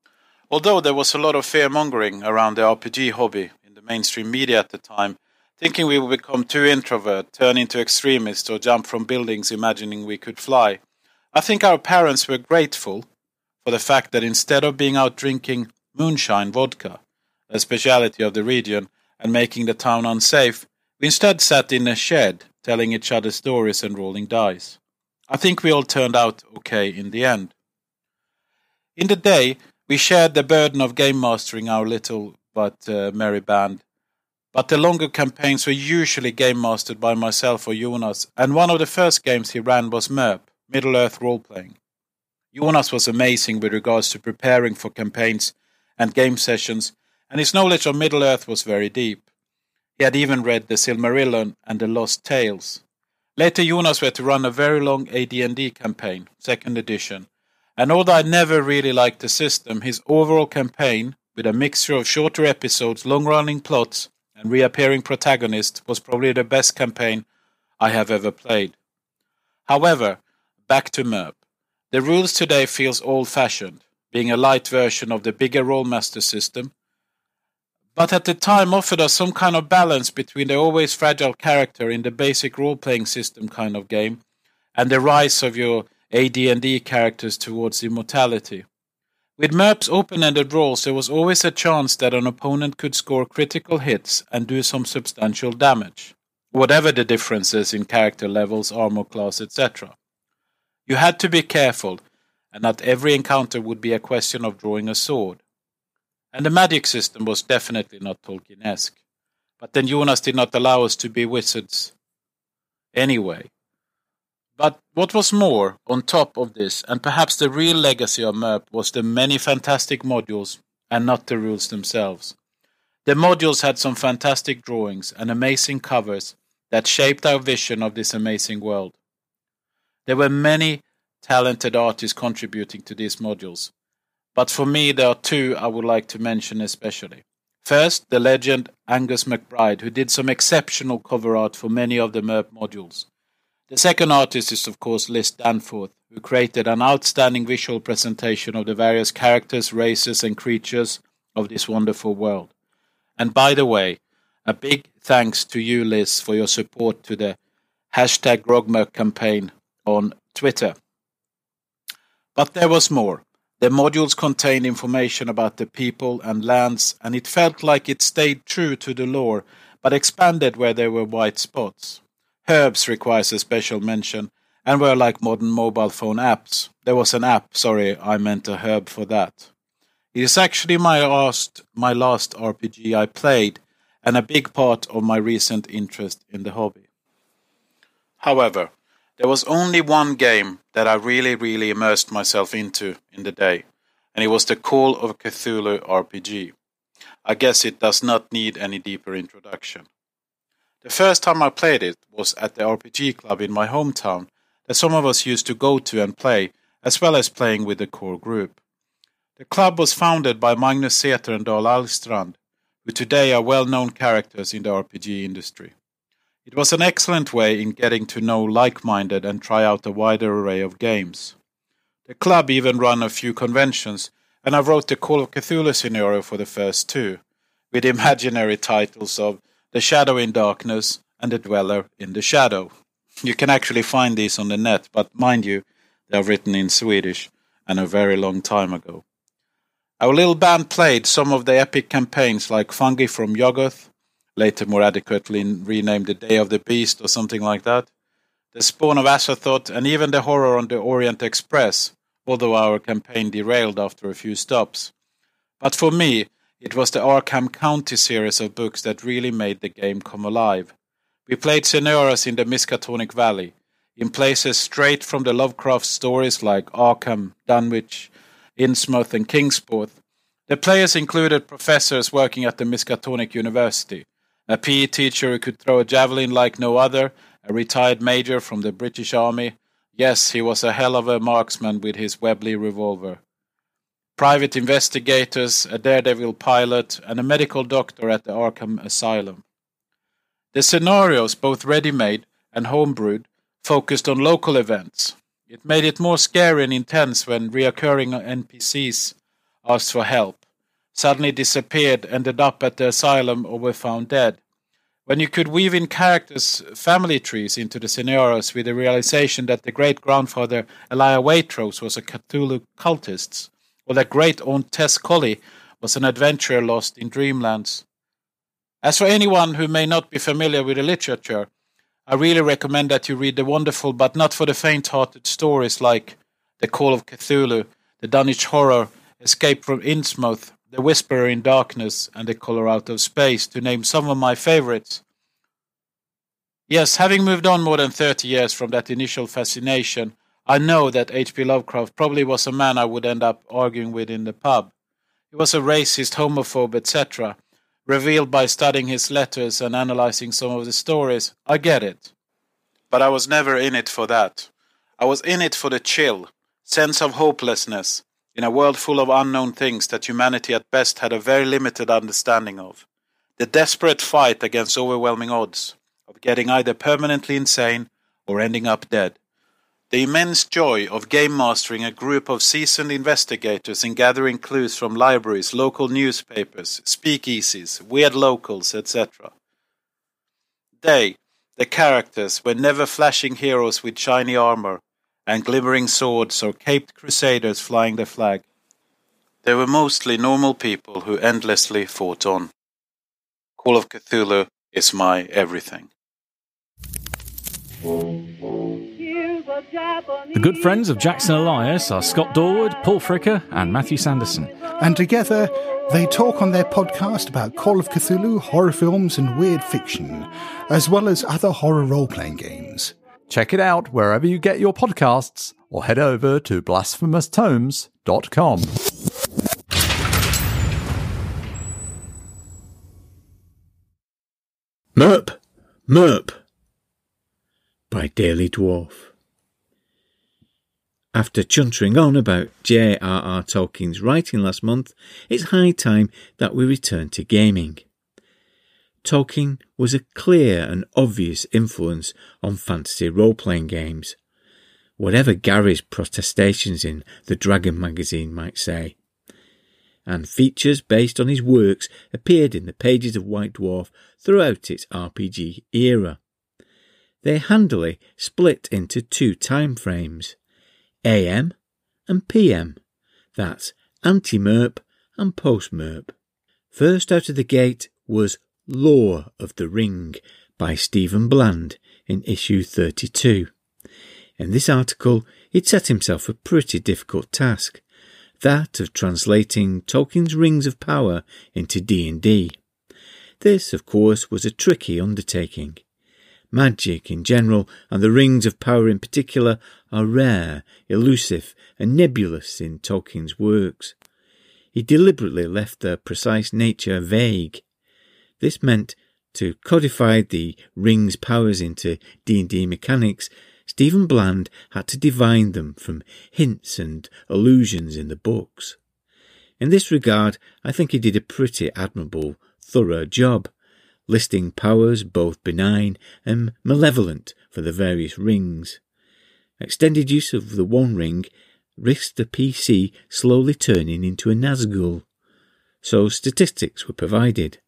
Although there was a lot of fear mongering around the RPG hobby in the mainstream media at the time, thinking we would become too introvert, turn into extremists, or jump from buildings imagining we could fly, I think our parents were grateful for the fact that instead of being out drinking moonshine vodka, a speciality of the region, and making the town unsafe, we instead sat in a shed telling each other stories and rolling dice. I think we all turned out okay in the end. In the day, we shared the burden of game mastering our little but uh, merry band. But the longer campaigns were usually game mastered by myself or Jonas, and one of the first games he ran was MERP, Middle Earth Role Playing. Jonas was amazing with regards to preparing for campaigns and game sessions, and his knowledge of Middle Earth was very deep. He had even read the Silmarillion and the Lost Tales. Later, Jonas were to run a very long AD&D campaign, second edition, and although I never really liked the system, his overall campaign, with a mixture of shorter episodes, long-running plots, and reappearing protagonists, was probably the best campaign I have ever played. However, back to MERP. The rules today feels old-fashioned, being a light version of the bigger Rolemaster system, but at the time offered us some kind of balance between the always fragile character in the basic role-playing system kind of game and the rise of your AD&D characters towards immortality. With MERP's open-ended roles, there was always a chance that an opponent could score critical hits and do some substantial damage, whatever the differences in character levels, armor class, etc. You had to be careful, and not every encounter would be a question of drawing a sword. And the magic system was definitely not Tolkien-esque. But then Jonas did not allow us to be wizards anyway. But what was more, on top of this, and perhaps the real legacy of MERP, was the many fantastic modules, and not the rules themselves. The modules had some fantastic drawings and amazing covers that shaped our vision of this amazing world. There were many talented artists contributing to these modules, but for me there are two I would like to mention especially. First, the legend Angus MacBride, who did some exceptional cover art for many of the MERP modules. The second artist is, of course, Liz Danforth, who created an outstanding visual presentation of the various characters, races, and creatures of this wonderful world. And by the way, a big thanks to you, Liz, for your support to the hashtag Grogmerk campaign on Twitter. But there was more. The modules contained information about the people and lands, and it felt like it stayed true to the lore, but expanded where there were white spots. Herbs requires a special mention, and were like modern mobile phone apps. There was an app, sorry, I meant a herb for that. It is actually my last, my last RPG I played, and a big part of my recent interest in the hobby. However, there was only one game that I really, really immersed myself into in the day, and it was the Call of Cthulhu RPG. I guess it does not need any deeper introduction. The first time I played it was at the RPG club in my hometown that some of us used to go to and play, as well as playing with the core group. The club was founded by Magnus Seter and Dahl Alstrand, who today are well known characters in the RPG industry. It was an excellent way in getting to know like minded and try out a wider array of games. The club even ran a few conventions, and I wrote the Call of Cthulhu scenario for the first two, with imaginary titles of The Shadow in Darkness and The Dweller in the Shadow. You can actually find these on the net, but mind you, they are written in Swedish and a very long time ago. Our little band played some of the epic campaigns like Fungi from Yuggoth, later more adequately renamed The Day of the Beast or something like that, The Spawn of Azathoth, and even the horror on the Orient Express, although our campaign derailed after a few stops. But for me, it was the Arkham County series of books that really made the game come alive. We played scenarios in the Miskatonic Valley, in places straight from the Lovecraft stories like Arkham, Dunwich, Innsmouth, and Kingsport. The players included professors working at the Miskatonic University, a PE teacher who could throw a javelin like no other, a retired major from the British Army. Yes, he was a hell of a marksman with his Webley revolver. Private investigators, a daredevil pilot, and a medical doctor at the Arkham Asylum. The scenarios, both ready made and homebrewed, focused on local events. It made it more scary and intense when reoccurring NPCs asked for help, suddenly disappeared, ended up at the asylum, or were found dead. When you could weave in characters' family trees into the scenarios with the realization that the great grandfather Elia Waitrose was a Cthulhu cultist, or that great aunt Tess Colley was an adventurer lost in dreamlands. As for anyone who may not be familiar with the literature, I really recommend that you read the wonderful but not for the faint hearted stories like The Call of Cthulhu, The Dunwich Horror, Escape from Innsmouth, The Whisperer in Darkness, and The Color Out of Space, to name some of my favorites. Yes, having moved on more than 30 years from that initial fascination, I know that H.P. Lovecraft probably was a man I would end up arguing with in the pub. He was a racist, homophobe, etc., revealed by studying his letters and analyzing some of the stories. I get it. But I was never in it for that. I was in it for the chill, sense of hopelessness, in a world full of unknown things that humanity at best had a very limited understanding of. The desperate fight against overwhelming odds, of getting either permanently insane or ending up dead. The immense joy of game mastering a group of seasoned investigators and gathering clues from libraries, local newspapers, speakeasies, weird locals, etc. They, the characters, were never flashing heroes with shiny armor and glimmering swords or caped crusaders flying the flag. They were mostly normal people who endlessly fought on. Call of Cthulhu is my everything. The good friends of Jackson Elias are Scott Dorward, Paul Fricker, and Matthew Sanderson. And together, they talk on their podcast about Call of Cthulhu, horror films, and weird fiction, as well as other horror role playing games. Check it out wherever you get your podcasts or head over to blasphemoustomes.com. Merp! Merp! by Daily Dwarf. After chuntering on about J.R.R. Tolkien's writing last month, it's high time that we return to gaming. Tolkien was a clear and obvious influence on fantasy role playing games, whatever Gary's protestations in the Dragon magazine might say. And features based on his works appeared in the pages of White Dwarf throughout its RPG era. They handily split into two time frames AM and PM. That's anti MERP and post MERP. First out of the gate was Lore of the Ring by Stephen Bland in issue 32. In this article, he'd set himself a pretty difficult task, that of translating Tolkien's Rings of Power into D&D. This, of course, was a tricky undertaking. Magic in general, and the rings of power in particular, are rare, elusive, and nebulous in Tolkien's works. He deliberately left their precise nature vague. This meant to codify the ring's powers into D&D mechanics, Stephen Bland had to divine them from hints and allusions in the books. In this regard, I think he did a pretty admirable, thorough job listing powers both benign and malevolent for the various rings. Extended use of the One Ring risks the PC slowly turning into a Nazgul, so statistics were provided.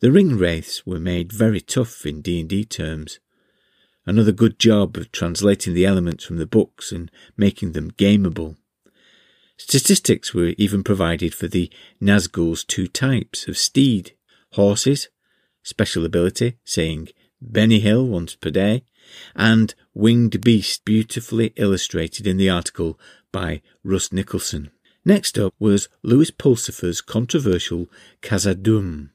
The ring wraiths were made very tough in D&D terms. Another good job of translating the elements from the books and making them gameable. Statistics were even provided for the Nazgul's two types of steed, horses special ability, saying Benny Hill once per day, and Winged Beast beautifully illustrated in the article by Russ Nicholson. Next up was Lewis Pulsipher's controversial Khazad-dûm,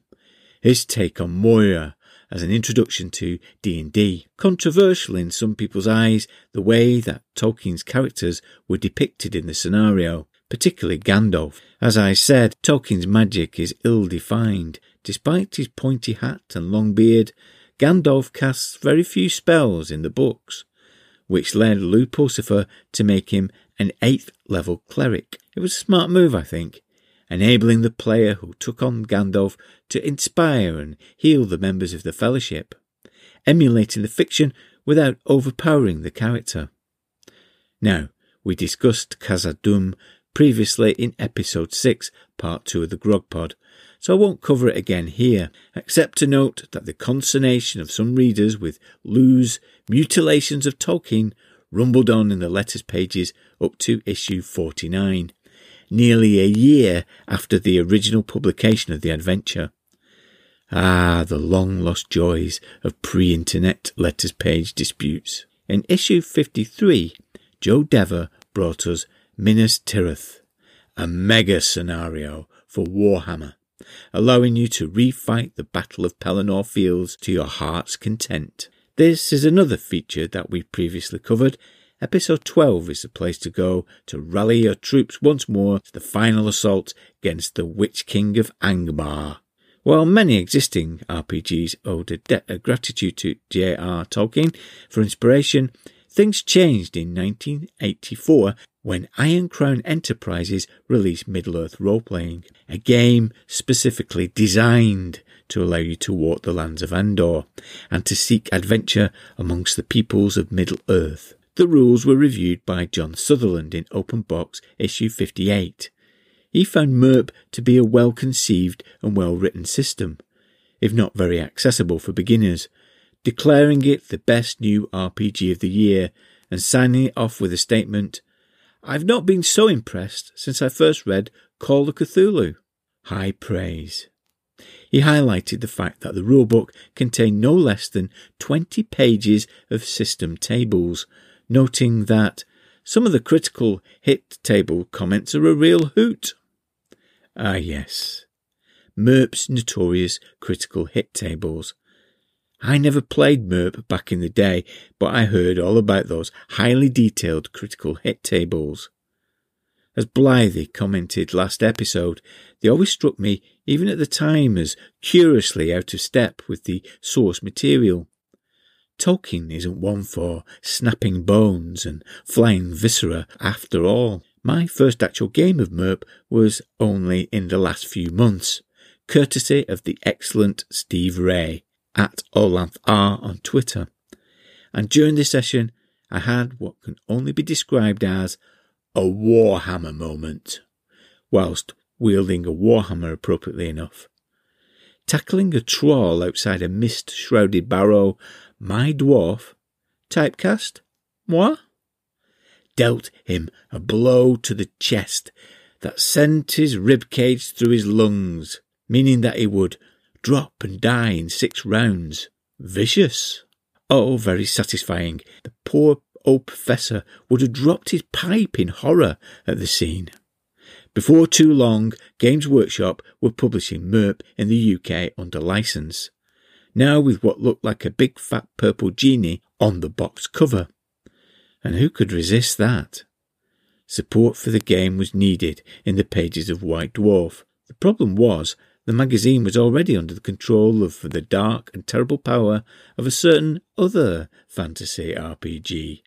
his take on Moria, as an introduction to D&D. Controversial in some people's eyes, the way that Tolkien's characters were depicted in the scenario, particularly Gandalf. As I said, Tolkien's magic is ill-defined. Despite his pointy hat and long beard, Gandalf casts very few spells in the books, which led Lew Pulsipher to make him an 8th level cleric. It was a smart move, I think, enabling the player who took on Gandalf to inspire and heal the members of the Fellowship, emulating the fiction without overpowering the character. Now, we discussed Khazad-dûm previously in episode 6, part 2 of the Grog Pod, so I won't cover it again here, except to note that the consternation of some readers with Lew's mutilations of Tolkien rumbled on in the letters pages up to issue 49, nearly a year after the original publication of the adventure. Ah, the long lost joys of pre internet letters page disputes. In issue 53, Joe Dever brought us Minas Tirith, a mega scenario for Warhammer, allowing you to refight the Battle of Pelennor Fields to your heart's content. This is another feature that we previously covered. Episode 12 is the place to go to rally your troops once more to the final assault against the Witch King of Angmar. While many existing RPGs owed a debt of gratitude to J.R. Tolkien for inspiration, things changed in 1984 when Iron Crown Enterprises released Middle-earth Role-Playing, a game specifically designed to allow you to walk the lands of Andor and to seek adventure amongst the peoples of Middle-earth. The rules were reviewed by John Sutherland in Open Box issue 58. He found MERP to be a well conceived and well written system, if not very accessible for beginners, declaring it the best new RPG of the year and signing it off with a statement I've not been so impressed since I first read Call of Cthulhu. High praise. He highlighted the fact that the rulebook contained no less than 20 pages of system tables, noting that some of the critical hit table comments are a real hoot. Ah, yes. MERP's notorious critical hit tables. I never played MERP back in the day, but I heard all about those highly detailed critical hit tables. As Blythe commented last episode, they always struck me, even at the time, as curiously out of step with the source material. Tolkien isn't one for snapping bones and flying viscera after all. My first actual game of MERP was only in the last few months, courtesy of the excellent Steve Ray at Olanth R on Twitter. And during this session, I had what can only be described as a warhammer moment, whilst wielding a warhammer appropriately enough. Tackling a troll outside a mist shrouded barrow, my dwarf, typecast, moi, dealt him a blow to the chest that sent his rib cage through his lungs, meaning that he would drop and die in six rounds. Vicious. Oh, very satisfying. The poor old professor would have dropped his pipe in horror at the scene. Before too long, Games Workshop were publishing MERP in the UK under license. Now with what looked like a big fat purple genie on the box cover. And who could resist that? Support for the game was needed in the pages of White Dwarf. The problem was the magazine was already under the control of the dark and terrible power of a certain other fantasy RPG.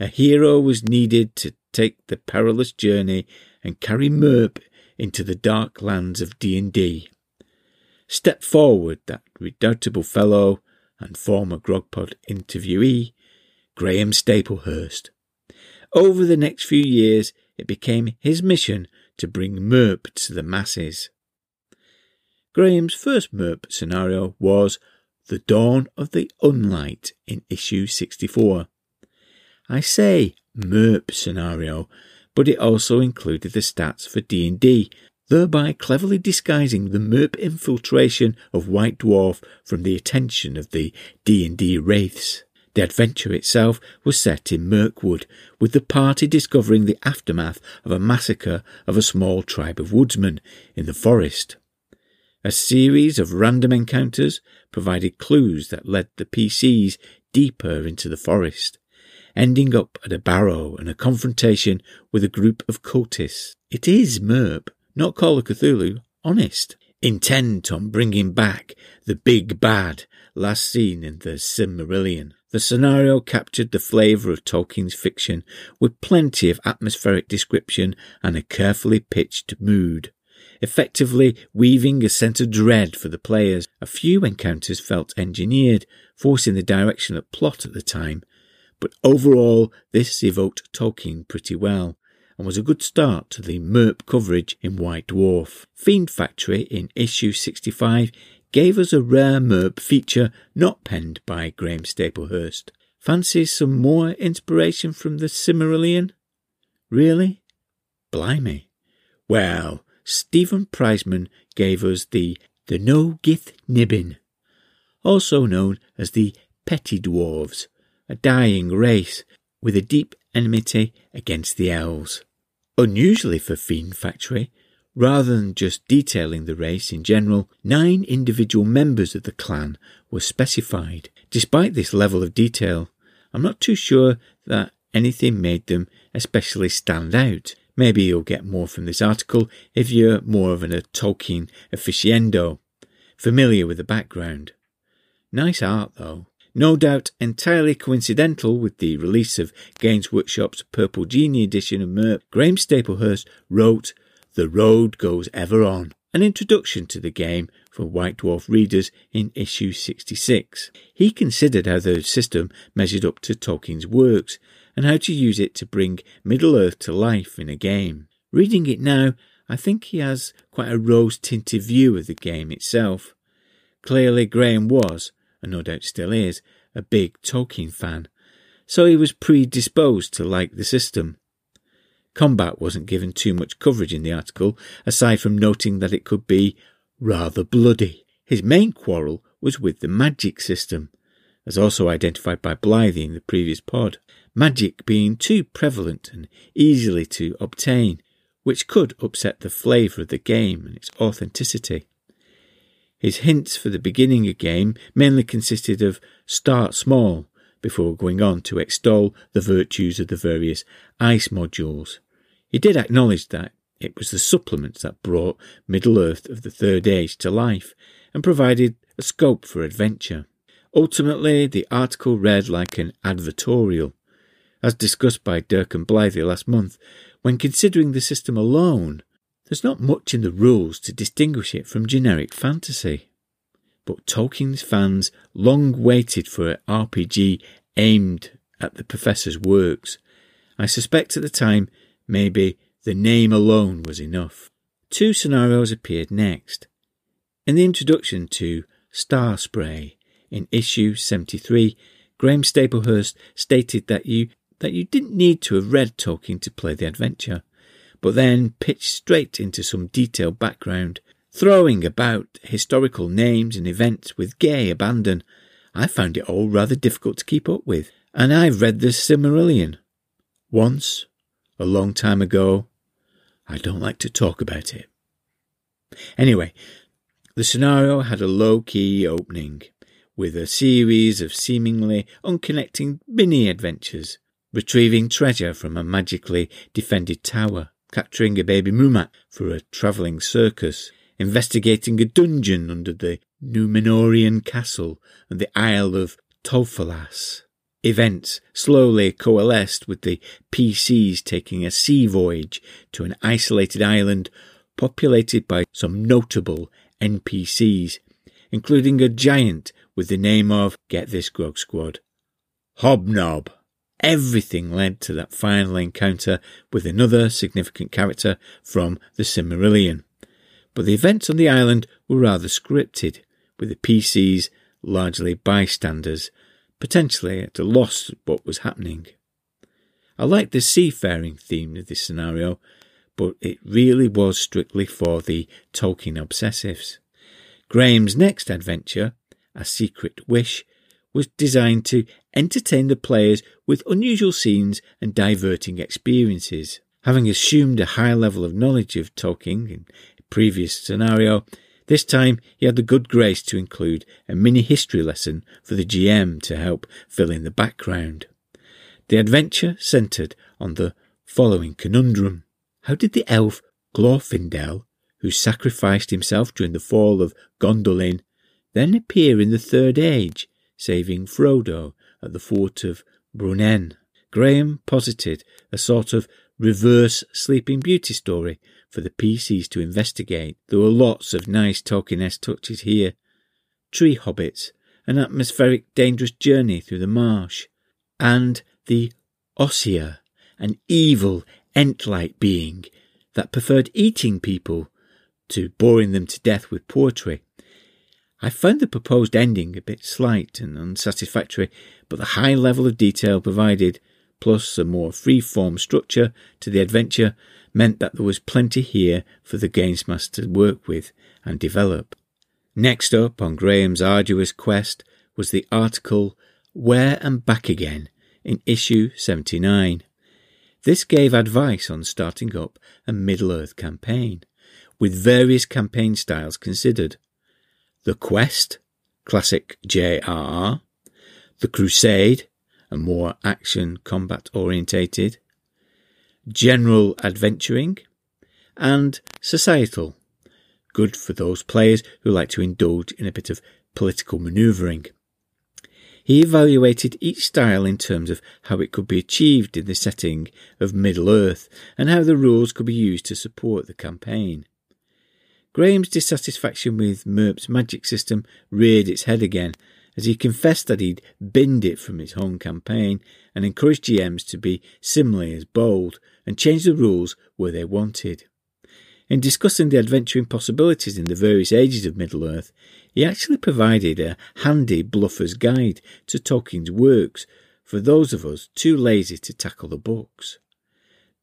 A hero was needed to take the perilous journey and carry MERP into the dark lands of D&D. Step forward that redoubtable fellow and former Grogpod interviewee, Graham Staplehurst. Over the next few years, it became his mission to bring MERP to the masses. Graham's first MERP scenario was The Dawn of the Unlight in issue 64. I say MERP scenario, but it also included the stats for D&D, thereby cleverly disguising the MERP infiltration of White Dwarf from the attention of the D&D wraiths. The adventure itself was set in Mirkwood, with the party discovering the aftermath of a massacre of a small tribe of woodsmen in the forest. A series of random encounters provided clues that led the PCs deeper into the forest, ending up at a barrow and a confrontation with a group of cultists. It is MERP, not Call of Cthulhu, honest, intent on bringing back the big bad last seen in the Silmarillion. The scenario captured the flavour of Tolkien's fiction with plenty of atmospheric description and a carefully pitched mood, effectively weaving a sense of dread for the players. A few encounters felt engineered, forcing the direction of plot at the time, but overall this evoked Tolkien pretty well and was a good start to the MERP coverage in White Dwarf. Fiend Factory in issue 65 gave us a rare MERP feature not penned by Graham Staplehurst. Fancy some more inspiration from the Silmarillion? Really? Blimey. Well, Stephen Priseman gave us the the No Gith Nibbin, also known as the Petty Dwarves, a dying race with a deep enmity against the elves. Unusually for Fiend Factory, Rather than just detailing the race in general, nine individual members of the clan were specified. Despite this level of detail, I'm not too sure that anything made them especially stand out. Maybe you'll get more from this article if you're more of an, a Tolkien aficionado, familiar with the background. Nice art though. No doubt entirely coincidental with the release of Games Workshop's Purple Genie edition of Merp, Graham Staplehurst wrote the Road Goes Ever On, an introduction to the game for White Dwarf readers in issue 66. He considered how the system measured up to Tolkien's works and how to use it to bring Middle Earth to life in a game. Reading it now, I think he has quite a rose tinted view of the game itself. Clearly, Graham was, and no doubt still is, a big Tolkien fan, so he was predisposed to like the system. Combat wasn't given too much coverage in the article, aside from noting that it could be rather bloody. His main quarrel was with the magic system, as also identified by Blythe in the previous pod. Magic being too prevalent and easily to obtain, which could upset the flavour of the game and its authenticity. His hints for the beginning of a game mainly consisted of start small before going on to extol the virtues of the various ICE modules. He did acknowledge that it was the supplements that brought Middle Earth of the Third Age to life and provided a scope for adventure. Ultimately, the article read like an advertorial. As discussed by Dirk and Blythe last month, when considering the system alone, there's not much in the rules to distinguish it from generic fantasy. But Tolkien's fans long waited for an RPG aimed at the Professor's works. I suspect at the time Maybe the name alone was enough. Two scenarios appeared next. In the introduction to Starspray in issue 73, Graham Staplehurst stated that you that you didn't need to have read Tolkien to play the adventure, but then pitched straight into some detailed background, throwing about historical names and events with gay abandon. I found it all rather difficult to keep up with, and I've read the Silmarillion once a long time ago. I don't like to talk about it. Anyway, the scenario had a low key opening with a series of seemingly unconnecting mini adventures, retrieving treasure from a magically defended tower, capturing a baby Mumak for a travelling circus, investigating a dungeon under the Numenorean castle and the Isle of Tolfalas, events slowly coalesced with the PCs taking a sea voyage to an isolated island populated by some notable NPCs, including a giant with the name of, get this Grog Squad, Hobnob. Everything led to that final encounter with another significant character from the Silmarillion. But the events on the island were rather scripted, with the PCs largely bystanders potentially at a loss at what was happening. I like the seafaring theme of this scenario, but it really was strictly for the Tolkien obsessives. Graham's next adventure, A Secret Wish, was designed to entertain the players with unusual scenes and diverting experiences. Having assumed a high level of knowledge of Tolkien in a previous scenario, This time he had the good grace to include a mini history lesson for the GM to help fill in the background. The adventure centred on the following conundrum. How did the elf Glorfindel, who sacrificed himself during the fall of Gondolin, then appear in the Third Age, saving Frodo at the fort of Bruinen? Graham posited a sort of reverse Sleeping Beauty story for the PCs to investigate. There were lots of nice Tolkien-esque touches here. Tree hobbits, an atmospheric dangerous journey through the marsh, and the Ossier, an evil ent-like being that preferred eating people to boring them to death with poetry. I found the proposed ending a bit slight and unsatisfactory, but the high level of detail provided, plus a more free-form structure to the adventure, meant that there was plenty here for the games master to work with and develop. Next up on Graham's arduous quest was the article Where and Back Again in issue 79. This gave advice on starting up a Middle Earth campaign, with various campaign styles considered. The Quest, classic JRR, The Crusade, a more action combat orientated, General Adventuring, and Societal, good for those players who like to indulge in a bit of political manoeuvring. He evaluated each style in terms of how it could be achieved in the setting of Middle Earth and how the rules could be used to support the campaign. Graham's dissatisfaction with MERP's magic system reared its head again as he confessed that he'd binned it from his home campaign and encouraged GMs to be similarly as bold and change the rules where they wanted. In discussing the adventuring possibilities in the various ages of Middle Earth, he actually provided a handy bluffer's guide to Tolkien's works for those of us too lazy to tackle the books.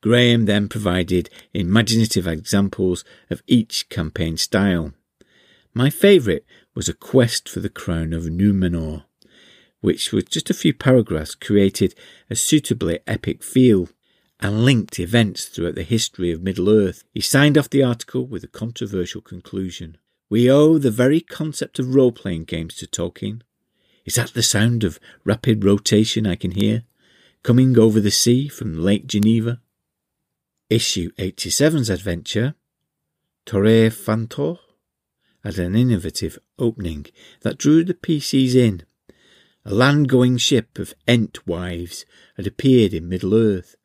Graham then provided imaginative examples of each campaign style. My favourite was A Quest for the Crown of Numenor, which with just a few paragraphs created a suitably epic feel and linked events throughout the history of Middle Earth. He signed off the article with a controversial conclusion. We owe the very concept of role playing games to Tolkien. Is that the sound of rapid rotation I can hear, coming over the sea from Lake Geneva? Issue 87's adventure, Torre Fantor, had an innovative opening that drew the PCs in. A land going ship of Ent wives had appeared in Middle Earth,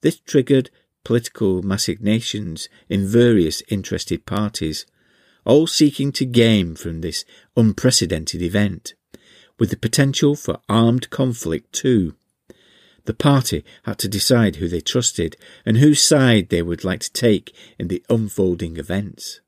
this triggered political machinations in various interested parties, all seeking to gain from this unprecedented event, with the potential for armed conflict too. The party had to decide who they trusted and whose side they would like to take in the unfolding events.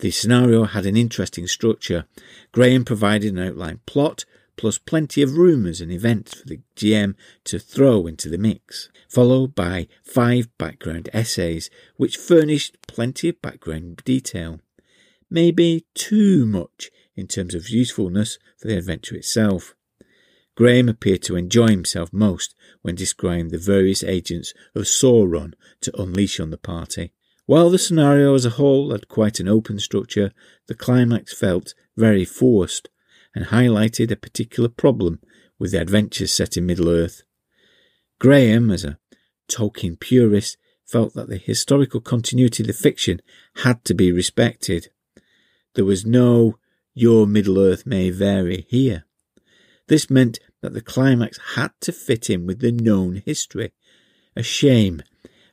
The scenario had an interesting structure. Graham provided an outline plot plus plenty of rumours and events for the GM to throw into the mix, followed by five background essays which furnished plenty of background detail. Maybe too much in terms of usefulness for the adventure itself. Graham appeared to enjoy himself most when describing the various agents of Sauron to unleash on the party. While the scenario as a whole had quite an open structure, the climax felt very forced and highlighted a particular problem with the adventures set in Middle Earth. Graham, as a Tolkien purist, felt that the historical continuity of the fiction had to be respected. There was no your Middle Earth may vary here. This meant that the climax had to fit in with the known history. A shame,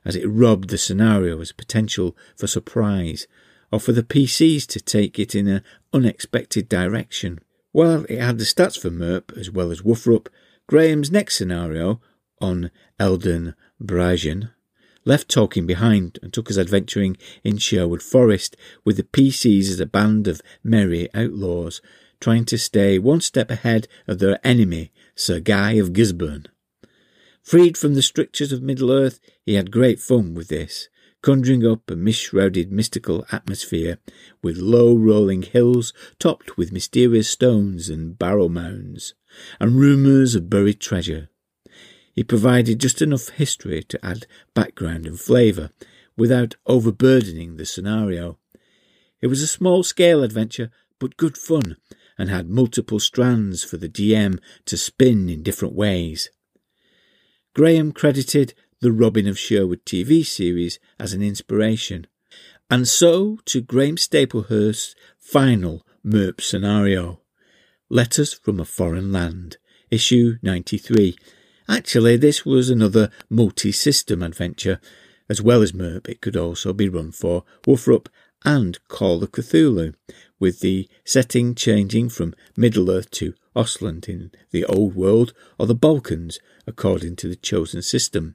as it robbed the scenario as potential for surprise, or for the PCs to take it in an unexpected direction. While it had the stats for MERP as well as Woofrup, Graham's next scenario on Eldon Brajan left Tolkien behind and took us adventuring in Sherwood Forest with the PCs as a band of merry outlaws trying to stay one step ahead of their enemy, Sir Guy of Gisborne. Freed from the strictures of Middle Earth, he had great fun with this, conjuring up a mist-shrouded mystical atmosphere with low rolling hills topped with mysterious stones and barrow mounds, and rumours of buried treasure. He provided just enough history to add background and flavour without overburdening the scenario. It was a small scale adventure, but good fun, and had multiple strands for the DM to spin in different ways. Graham credited the Robin of Sherwood TV series as an inspiration, and so to Graham Staplehurst's final MERP scenario, Letters from a Foreign Land, issue 93. Actually, this was another multi system adventure. As well as MERP, it could also be run for Wolfrup and Call of Cthulhu, with the setting changing from Middle Earth to Ostland in the Old World or the Balkans, according to the chosen system.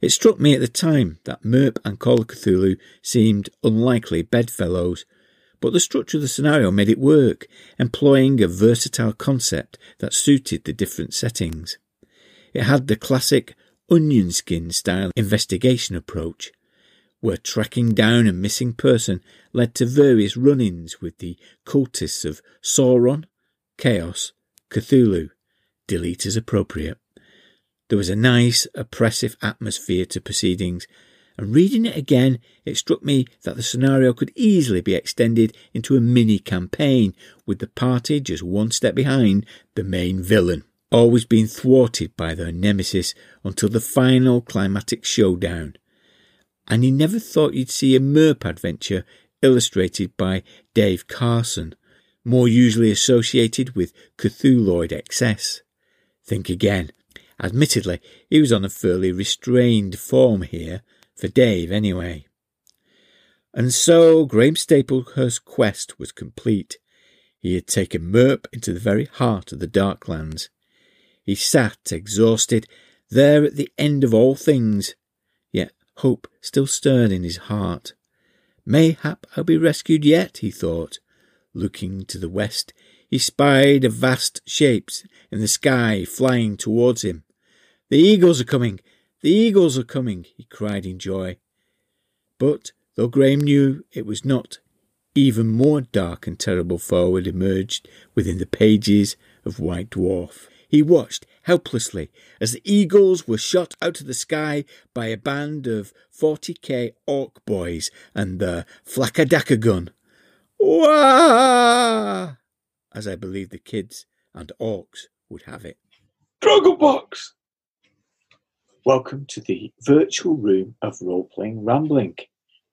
It struck me at the time that MERP and Call of Cthulhu seemed unlikely bedfellows, but the structure of the scenario made it work, employing a versatile concept that suited the different settings. It had the classic onion skin style investigation approach, where tracking down a missing person led to various run ins with the cultists of Sauron, Chaos, Cthulhu, delete as appropriate. There was a nice, oppressive atmosphere to proceedings, and reading it again, it struck me that the scenario could easily be extended into a mini campaign, with the party just one step behind the main villain, always being thwarted by their nemesis until the final climatic showdown. And you never thought you'd see a MERP adventure illustrated by Dave Carson, more usually associated with Cthulhuoid excess. Think again. Admittedly, he was on a fairly restrained form here, for Dave anyway. And so Graham Staplehurst's quest was complete. He had taken MERP into the very heart of the Darklands. He sat, exhausted, there at the end of all things, hope still stirred in his heart. Mayhap I'll be rescued yet, he thought. Looking to the west, he spied a vast shapes in the sky flying towards him. The eagles are coming! The eagles are coming! he cried in joy. But though Graham knew it was not, even more dark and terrible foe had emerged within the pages of White Dwarf. He watched helplessly as the eagles were shot out of the sky by a band of 40k orc boys and the flakadaka gun. Wah! As I believe the kids and orcs would have it. Box. Welcome to the virtual room of role playing rambling.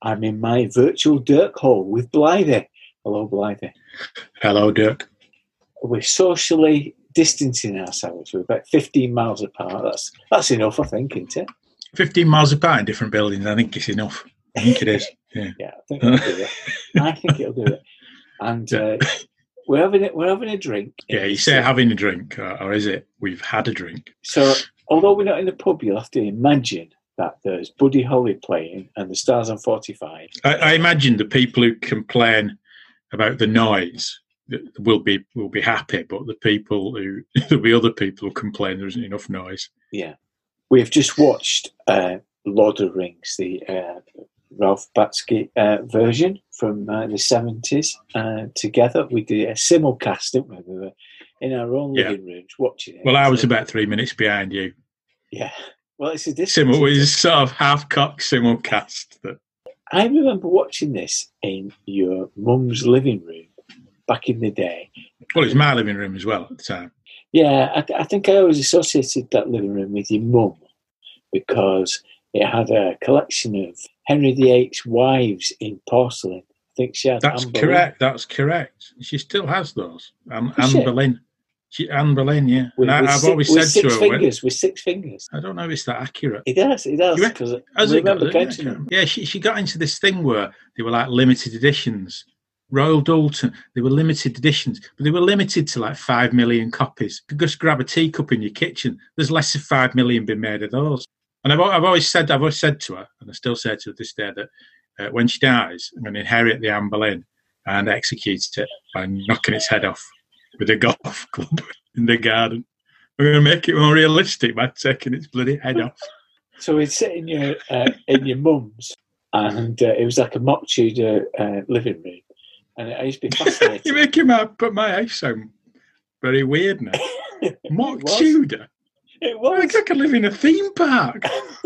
I'm in my virtual Dirk hall with Blythe. Hello, Blythe. Hello, Dirk. We're socially distancing ourselves. We're about 15 miles apart. That's that's enough, I think, isn't it? 15 miles apart in different buildings, I think it's enough. I think it is. Yeah. Yeah, I think it'll do it. I think it'll do it. And uh, we're having a, we're having a drink. Yeah, you say having a drink, or, or is it we've had a drink? So, although we're not in the pub, you'll have to imagine that there's Buddy Holly playing and the Stars on 45. I, I imagine the people who complain about the noise will be will be happy, but the people who there'll be other people who complain there isn't enough noise. Yeah. We've just watched uh, Lord of the Rings, the uh, Ralph Bakshi uh, version from uh, the 70s uh, together. We did a simulcast, didn't we? We were in our own Yeah. living rooms watching it. Well, I was So- about three minutes behind you. Yeah. Well, it's a. Simul is sort of half cock simulcast. That I remember watching this in your mum's living room back in the day. well, it's my living room as well at the time. Yeah, I, I think I always associated that living room with your mum because it had a collection of Henry VIII's wives in porcelain. I think she had That's Anne Boleyn. correct. That's correct. She still has those. Anne, Anne she? Boleyn. She, Anne Boleyn, yeah. With, I, six, always said to her, fingers, with six fingers. I don't know if it's that accurate. It does, it does. Because Has I it got remember yeah. Yeah, she, she got into this thing where they were like limited editions. Royal Doulton, they were limited editions, but they were limited to like five million copies. You could just grab a teacup in your kitchen. There's less than five million been made of those. And I've, I've always said, I've always said to her, and I still say to her this day that uh, when she dies, I'm going to inherit the Anne Boleyn and execute it by knocking its head off with a golf club in the garden. I'm going to make it more realistic by taking its bloody head off. So we'd sit in your uh, in your mum's, and uh, it was like a mock Tudor uh, living room, and I used to be You're fascinated. making my put my house sound very weird now. Mock It. Tudor. it I was. think I could live in a theme park.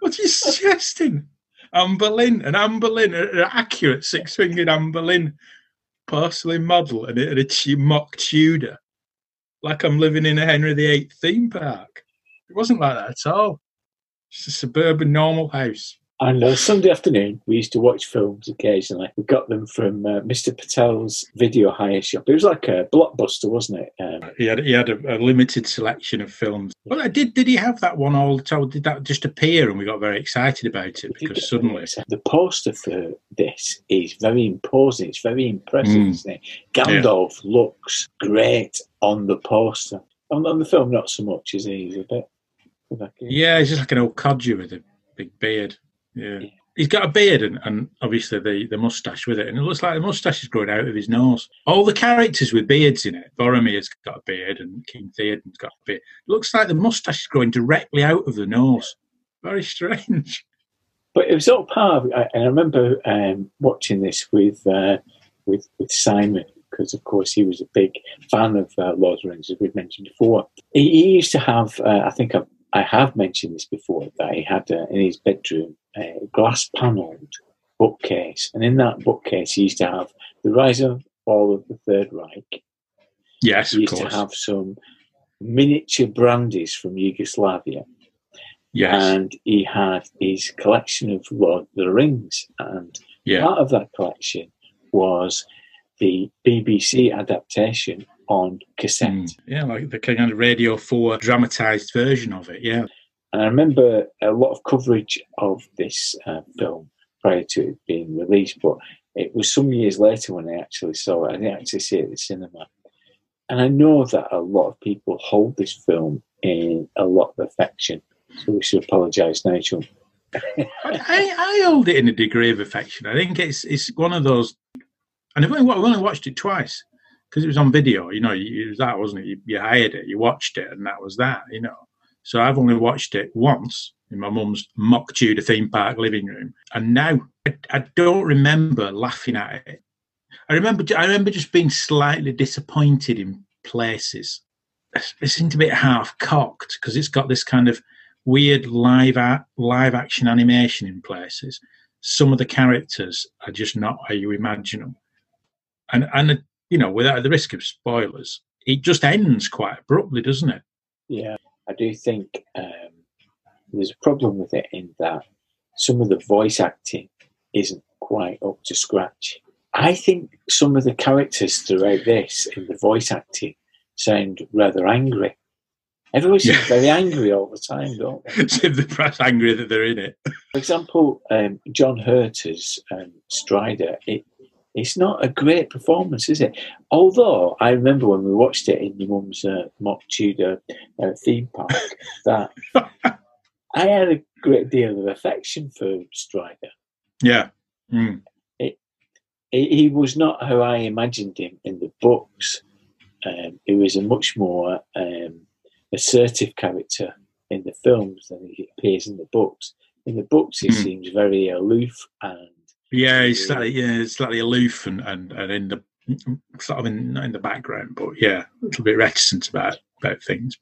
what are you suggesting? Anne Boleyn, an Anne Boleyn, an accurate six-fingered Anne Boleyn porcelain model, and a, a mock Tudor, like I'm living in a Henry VIII theme park. It wasn't like that at all. It's a suburban normal house. And uh, Sunday afternoon, we used to watch films occasionally. We got them from uh, Mr. Patel's video hire shop. It was like a blockbuster, wasn't it? Um, he had he had a, a, limited selection of films. Well, did did he have that one all the time? Did that just appear and we got very excited about it because suddenly the poster for this is very imposing. It's very impressive, mm. isn't it? Gandalf yeah. looks great on the poster. On, on, the film, not so much, is he? He's a bit. Like a, yeah, he's just like an old codger with a big beard. Yeah. He's got a beard and, and obviously the, the moustache with it, and it looks like the moustache is growing out of his nose. All the characters with beards in it, Boromir's got a beard and King Theoden's got a beard. It looks like the moustache is growing directly out of the nose. Very strange. But it was all part of, and I remember um, watching this with, uh, with, with Simon, because of course he was a big fan of uh, Lord of the Rings, as we've mentioned before. He, he used to have, uh, I think I've, I have mentioned this before, that he had uh, in his bedroom a glass panelled bookcase, and in that bookcase he used to have the Rise and Fall of the Third Reich. Yes, he used to have some miniature brandies from Yugoslavia. Yes. And he had his collection of Lord of the Rings, and yeah. part of that collection was the BBC adaptation on cassette. Mm, yeah, like the kind of Radio 4 dramatised version of it, yeah. And I remember a lot of coverage of this uh, film prior to it being released, but it was some years later when I actually saw it. I didn't actually see it at the cinema. And I know that a lot of people hold this film in a lot of affection. So we should apologise now. I, I hold it in a degree of affection. I think it's it's one of those, and I've only, I've only watched it twice because it was on video. You know, it was that, wasn't it? You, you, hired it, you watched it, and that was that. You know, so I've only watched it once in my mum's mock Tudor theme park living room, and now I, I don't remember laughing at it. I remember, I remember just being slightly disappointed in places. It seemed a bit half cocked because it's got this kind of weird live live action animation in places. Some of the characters are just not how you imagine them, and and you know, without the risk of spoilers, it just ends quite abruptly, doesn't it? Yeah. I do think um, there's a problem with it in that some of the voice acting isn't quite up to scratch. I think some of the characters throughout this in the voice acting sound rather angry. Everyone seems yeah. very angry all the time, don't they? Seem the press angry that they're in it. For example, um, John Hurt as um, Strider, it, it's not a great performance, is it? Although I remember when we watched it in your mum's uh, mock Tudor uh, theme park, that I had a great deal of affection for Strider. Yeah. Mm. It, it, he was not how I imagined him in the books. Um, he was a much more um, assertive character in the films than he appears in the books. In the books, he mm. seems very aloof and yeah, he's slightly yeah, slightly aloof and, and, and in the sort of in in the background, but yeah, a little bit reticent about about things.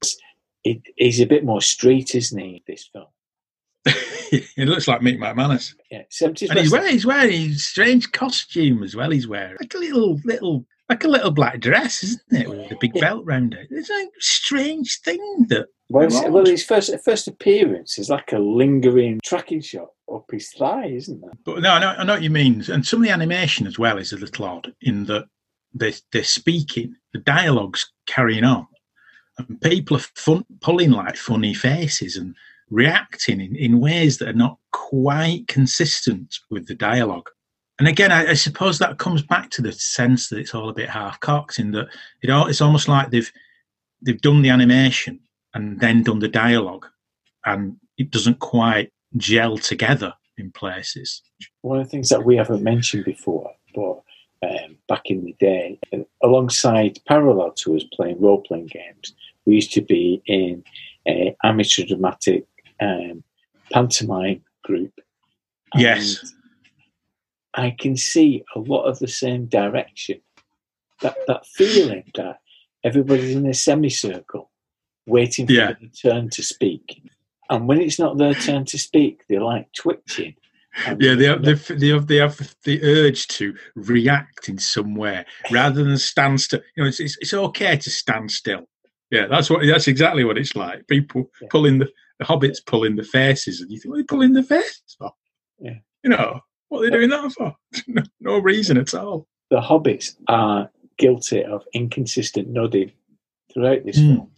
It, he's a bit more street, isn't he? This film. it looks like Mick McManus. Yeah, 70s and he's wearing he's wearing strange costume as well. He's wearing like a little little like a little black dress, isn't it, with a big belt round it? It's a strange thing that. Well, well, his first first appearance is like a lingering tracking shot up his thigh, isn't there? But no, I know, I know what you mean. And some of the animation as well is a little odd in that they're, they're speaking, the dialogue's carrying on, and people are fun, pulling like funny faces and reacting in, in ways that are not quite consistent with the dialogue. And again, I, I suppose that comes back to the sense that it's all a bit half cocked in that it all, it's almost like they've they've done the animation and then done the dialogue, and it doesn't quite gel together in places. One of the things that we haven't mentioned before, but um, back in the day, alongside parallel to us playing role playing games, we used to be in an amateur dramatic um, pantomime group. Yes. I can see a lot of the same direction. That that feeling that everybody's in a semicircle, waiting for yeah. their turn to speak. And when it's not their turn to speak, they're like twitching Yeah, they have, they, have they have the urge to react in some way rather than stand still. You know, it's, it's it's okay to stand still. Yeah, that's what that's exactly what it's like. People Yeah. pulling the, the hobbits pulling the faces, and you think, what are they pulling the faces? Yeah. You know, what are they doing that for? no, no reason at all. the hobbits are guilty of inconsistent nodding throughout this Hmm. film,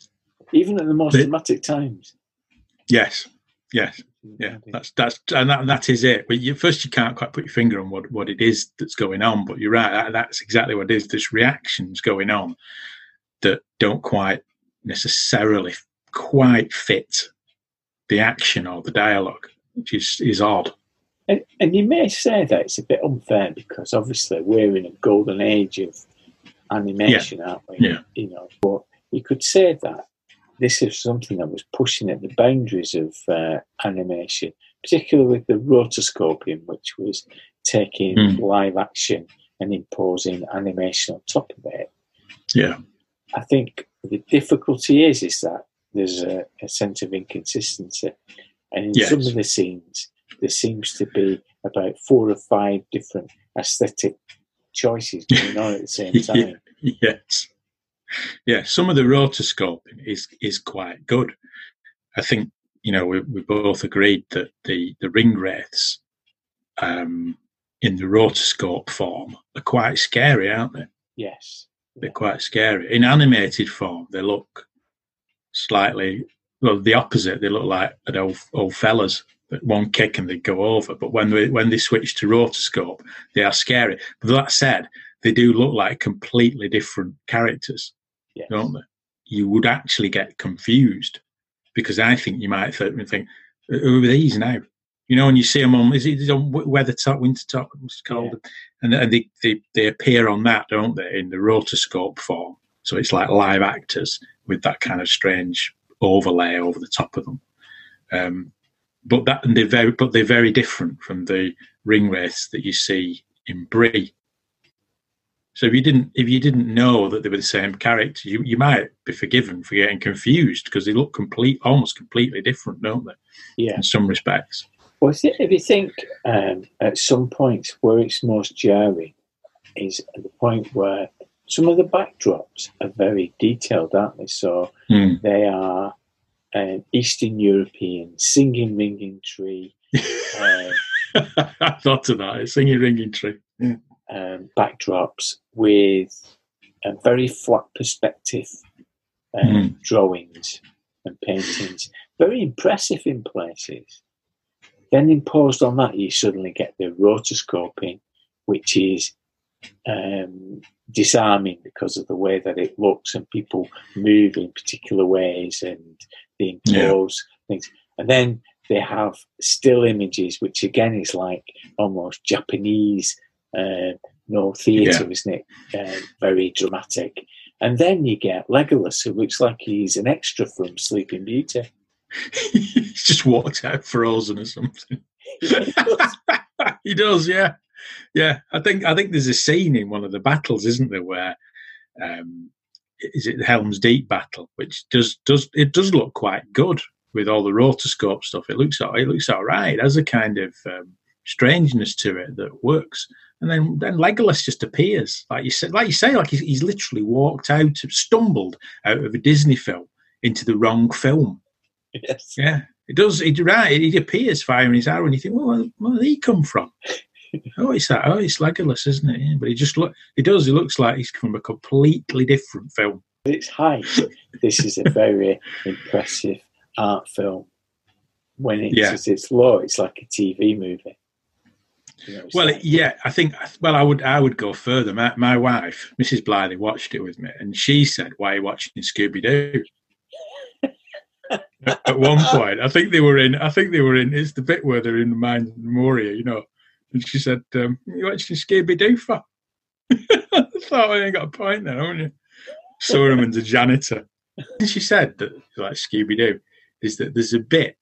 even at the most They- dramatic times. Yes, yes, yeah. That's that's and that, that is it. But you, first, you can't quite put your finger on what what it is that's going on. But you're right. That, that's exactly what it is. There's reactions going on that don't quite necessarily quite fit the action or the dialogue, which is is odd. And, and you may say that it's a bit unfair because obviously we're in a golden age of animation, aren't we? Yeah. You know, but you could say that this is something that was pushing at the boundaries of uh, animation, particularly with the rotoscoping, which was taking Mm. live action and imposing animation on top of it. Yeah, I think the difficulty is is that there's a, a sense of inconsistency, and in Yes. some of the scenes there seems to be about four or five different aesthetic choices going on at the same time. yes, yeah. Some of the rotoscoping is is quite good. I think you know we, we both agreed that the the ring wraiths um, in the rotoscope form are quite scary, aren't they? Yes, They're quite scary. In animated form, they look slightly well the opposite. They look like old old fellas. That one kick and they go over. But when they when they switch to rotoscope, they are scary. But that said, they do look like completely different characters, yes. don't they? You would actually get confused because I think you might think, "Who are these now?" You know, when you see them on, is it on Weathertop, winter top, what's it called? And, and they, they they appear on that, don't they, in the rotoscope form? So it's like live actors with that kind of strange overlay over the top of them. Um, but that and they're very, but they're very different from the ring wraiths that you see in Bree. So if you didn't if you didn't know that they were the same character, you, you might be forgiven for getting confused because they look complete, almost completely different, don't they? Yeah. In some respects. Well, if you- think um, at some points where it's most jarring is at the point where some of the backdrops are very detailed, aren't they? So Hmm. they are um, Eastern European singing ringing tree uh, I thought of that. It's singing ringing tree. um, backdrops with a very flat perspective um, Mm. drawings and paintings. Very impressive in places. Then imposed on that, you suddenly get the rotoscoping, which is um, disarming because of the way that it looks and people move in particular ways and they Yeah. things. And then they have still images, which again is like almost Japanese, uh, Noh theatre, Yeah. isn't it? Uh, very dramatic. And then you get Legolas, who looks like he's an extra from Sleeping Beauty. He's just walked out frozen or something. he does, yeah, yeah. I think I think there's a scene in one of the battles, isn't there, where um, is it the Helm's Deep battle, which does does it does look quite good with all the rotoscope stuff. It looks all- it looks all right. It has a kind of um, strangeness to it that works. And then, then Legolas just appears, like you said, like you say, like he's, he's literally walked out, stumbled out of a Disney film into the wrong film. Yes. Yeah, it does. It right. It appears firing his arrow, and you think, well, where, where did he come from? Oh, it's that. Oh, it's Legolas, isn't it? Yeah, but he just look. He does. He looks like he's from a completely different film. Its height, this is a very impressive art film. When it's Yeah. at its low, it's like a TV movie. You know, Well, like- yeah, I think. Well, I would. I would go further. My, my wife, Mrs. Blythe, watched it with me, and she said, "Why are you watching Scooby Doo?" At one point, I think they were in. I think they were in. It's the bit where they're in the mine Moria, you know. And she said, um, "You watching Scooby Doo for?" I thought I ain't got a point there, haven't you? Sauron's a janitor. And she said that, like Scooby Doo, is that there's a bit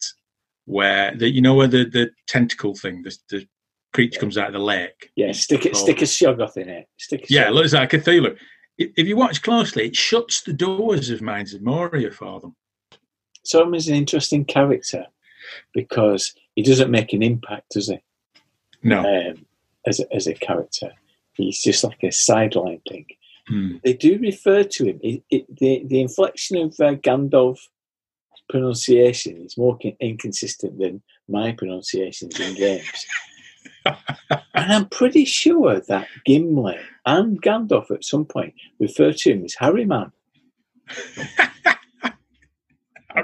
where the you know where the, the tentacle thing, the, the creature comes out of the lake. yeah, stick it, stick a shoggoth in it. Stick a Yeah, it looks like Cthulhu. If if you watch closely, it shuts the doors of Mines of Moria for them. Sauron's an interesting character because he doesn't make an impact, does he? No. um, as a, as a character. He's just like a sideline thing. Hmm. They do refer to him. It, it, the the inflection of uh, Gandalf's pronunciation is more con- inconsistent than my pronunciations in games. and I'm pretty sure that Gimli and Gandalf at some point refer to him as Harryman.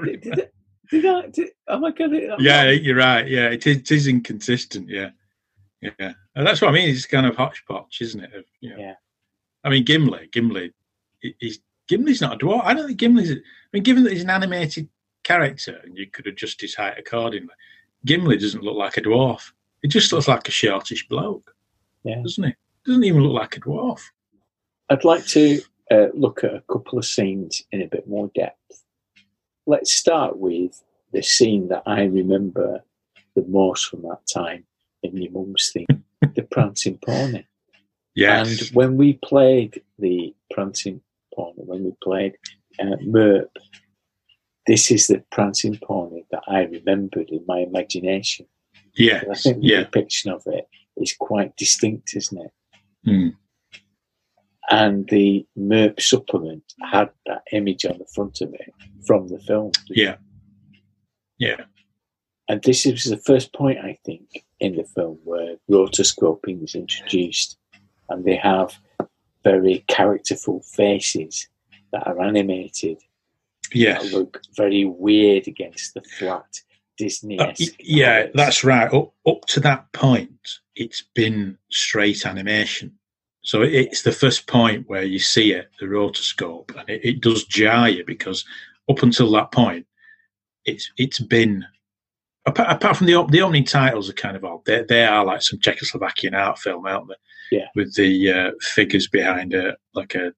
Did, did, I- did I? Did, am I getting it? yeah, you're right. Yeah, it is, it is inconsistent. Yeah, yeah, and that's what I mean. It's kind of hodgepodge, isn't it? Of, you know, Yeah. I mean, Gimli, Gimli, he- he's Gimli's not a dwarf. I don't think Gimli's. I mean, given that he's an animated character and you could adjust his height accordingly, Gimli doesn't look like a dwarf. He just looks like a shortish bloke, Yeah. doesn't he? Doesn't even look like a dwarf. I'd like to uh, look at a couple of scenes in a bit more depth. Let's start with the scene that I remember the most from that time in your mum's thing, the prancing pony. Yes. And when we played the prancing pony, when we played uh, Merp, this is the prancing pony that I remembered in my imagination. yes. And I think the Yeah. depiction of it is quite distinct, isn't it? Hmm. and the MERP supplement had that image on the front of it from the film. Yeah. Yeah. And this is the first point, I think, in the film where rotoscoping is introduced, and they have very characterful faces that are animated that Yes. look very weird against the flat Disney. Uh, yeah, that's right. Up, up to that point, it's been straight animation. So it's the first point where you see it, the rotoscope, and it, it does jar you because up until that point, it's it's been apart, apart from the the opening titles are kind of odd. They they are like some Czechoslovakian art film, aren't they? Yeah. With the uh, figures behind a like a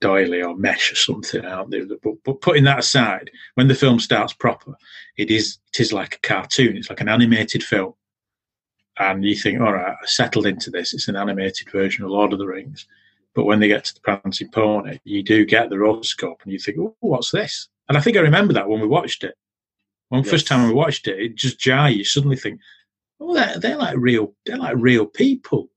doily or mesh or something out there. But, but putting that aside, when the film starts proper, it is it is like a cartoon. It's like an animated film, and you think, all right, I settled into this. It's an animated version of Lord of the Rings. But when they get to the prancing pony, you do get the rotoscope, and you think, oh, what's this? And I think I remember that when we watched it. When the first time I watched it, it just jar you. Suddenly think, oh, they're, they're like real. They're like real people,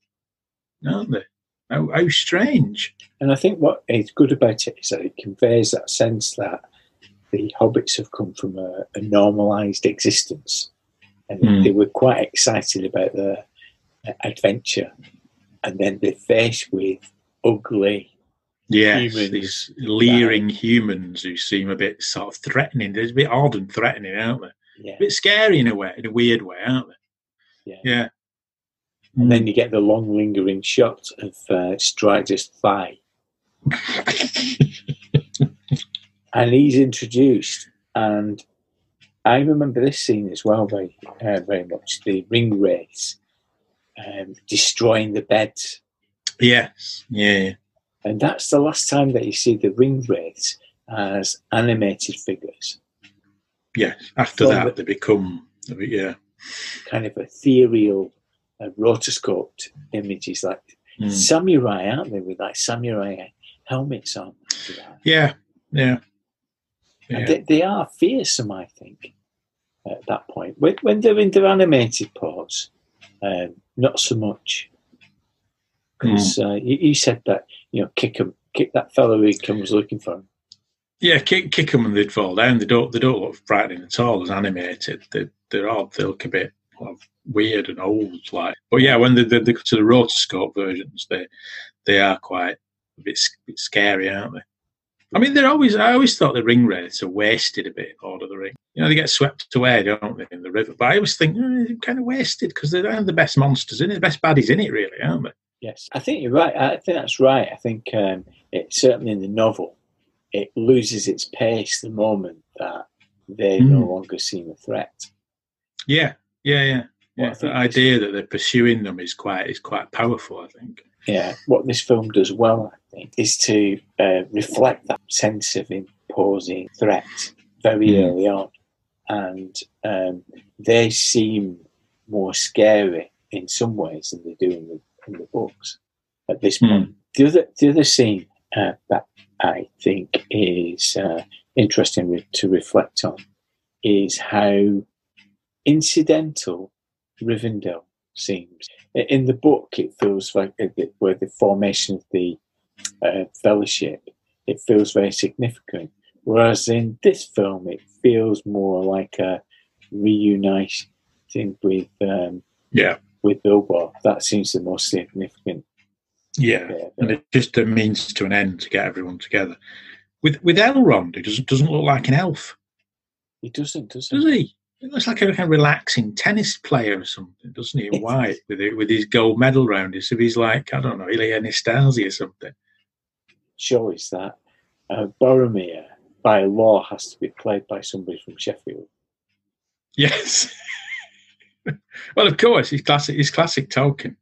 aren't they? How, how strange. And I think what is good about it is that it conveys that sense that the hobbits have come from a, a normalized existence, and Mm. they were quite excited about their uh, adventure, and then they're faced with ugly. Yes, Humans these leering humans who seem a bit sort of threatening. They're a bit odd and threatening, aren't they? Yeah, A bit scary in a way, in a weird way, aren't they? Yeah. Yeah. and then you get the long lingering shot of uh, Strider's thigh, and he's introduced, and I remember this scene as well very, uh, very much. The ring race, um, destroying the beds, yes. Yeah. And that's the last time that you see the ring race as animated figures, Yes. After From that, the- they become. Yeah. kind of ethereal, uh, rotoscoped images like Mm. samurai, aren't they, with like samurai helmets on? Yeah. Yeah. Yeah. they, they are fearsome, I think, at that point. When, when they're in their animated pose, um, not so much. Because Hmm. uh, you said that, you know, kick him, kick that fellow who comes looking for him. Yeah, kick, kick them and they'd fall down. They don't. They don't look frightening at all as animated. They, they're odd. They look a bit of weird and old, like. But yeah, when they, they, they go to the rotoscope versions, they they are quite a bit, bit scary, aren't they? I mean, they're always. I always thought the ring wraiths are wasted a bit. Lord of the Ring. You know, they get swept away, don't they, in the river? But I always think eh, they're kind of wasted because they're the best monsters in it, the best baddies in it, really, aren't they? Yes, I think you're right. I think that's right. I think um, it certainly in the novel, it loses its pace the moment that they no Mm. longer seem a threat. Yeah, yeah, yeah. Yeah, the idea that they're pursuing them is quite is quite powerful. I think. Yeah, what this film does well, I think, is to uh, reflect that sense of imposing threat very Mm. early on, and um, they seem more scary in some ways than they do in the in the books at this Mm. point. The other the other scene uh, that I think is uh, interesting re- to reflect on is how incidental Rivendell seems. In the book, it feels like uh, the- where the formation of the uh, fellowship, it feels very significant. Whereas in this film, it feels more like a reuniting with um, Yeah, with Bilbo. That seems the most significant. yeah. And it. it's just a means to an end to get everyone together. With with Elrond, he doesn't doesn't look like an elf, He doesn't, does does he? he? He looks like a kind of relaxing tennis player or something, doesn't he? White with it, with his gold medal round his. If he's like I don't know, Ilie Nastase or something. Sure, is that uh, Boromir, by law, has to be played by somebody from Sheffield. Yes. well, of course, he's classic. He's classic Tolkien.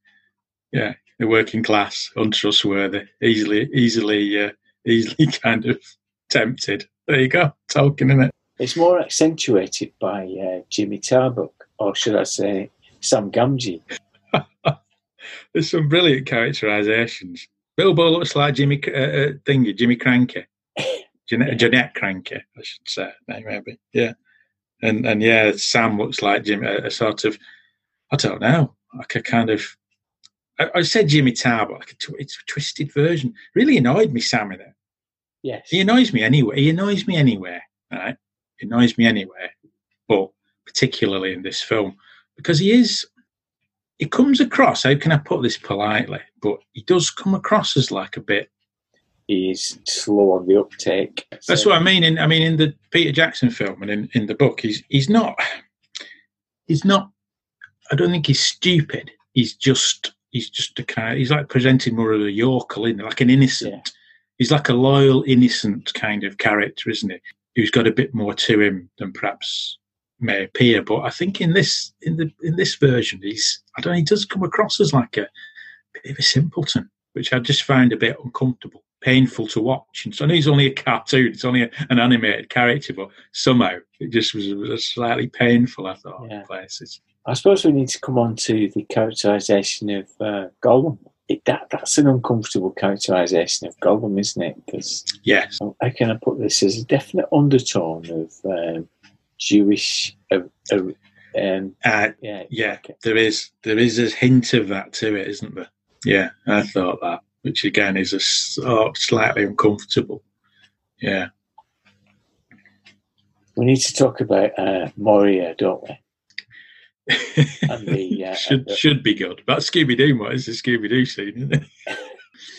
Yeah, the working class, untrustworthy, easily, easily, uh, easily kind of tempted. There you go, Tolkien, isn't it? It's more accentuated by uh, Jimmy Tarbuck, or should I say, Sam Gamgee. There's some brilliant characterizations. Bilbo looks like Jimmy uh, uh, thingy, Jimmy Krankie, Jeanette, Janette Krankie, I should say, maybe. Yeah, and and yeah, Sam looks like Jimmy, a, a sort of, I don't know, like a kind of. I, I said Jimmy Tarr, but like a tw- it's a twisted version. Really annoyed me, Sam, in it. Yes. He annoys me anyway. He annoys me anywhere, right? He annoys me anywhere, but particularly in this film because he is. He comes across. How can I put this politely? But he does come across as like a bit. He's slow on the uptake. That's what I mean. In I mean in the Peter Jackson film and in, in the book, he's he's not. He's not. I don't think he's stupid. He's just. He's just a kind. He's like presenting more of a yokel, in like an innocent. Yeah. He's like a loyal, innocent kind of character, isn't he? Who's got a bit more to him than perhaps may appear. But I think in this in the in this version, he's I don't know, he does come across as like a bit of a simpleton, which I just find a bit uncomfortable, painful to watch. And so I know he's only a cartoon, it's only a, an animated character, but somehow it just was, was slightly painful. I thought Yeah. in places. I suppose we need to come on to the characterisation of uh, Gollum. It, that that's an uncomfortable characterisation of Gollum, isn't it? Because Yes, how can I put this? There's a definite undertone of um, Jewish. Uh, uh, um, uh, yeah, yeah, it. there is there is a hint of that to it, isn't there? Yeah, I thought that, which again is a oh, slightly uncomfortable. Yeah, We need to talk about uh, Moria, don't we? And the, uh, should and the- should be good. But Scooby Doo, what is the Scooby Doo scene? Isn't it?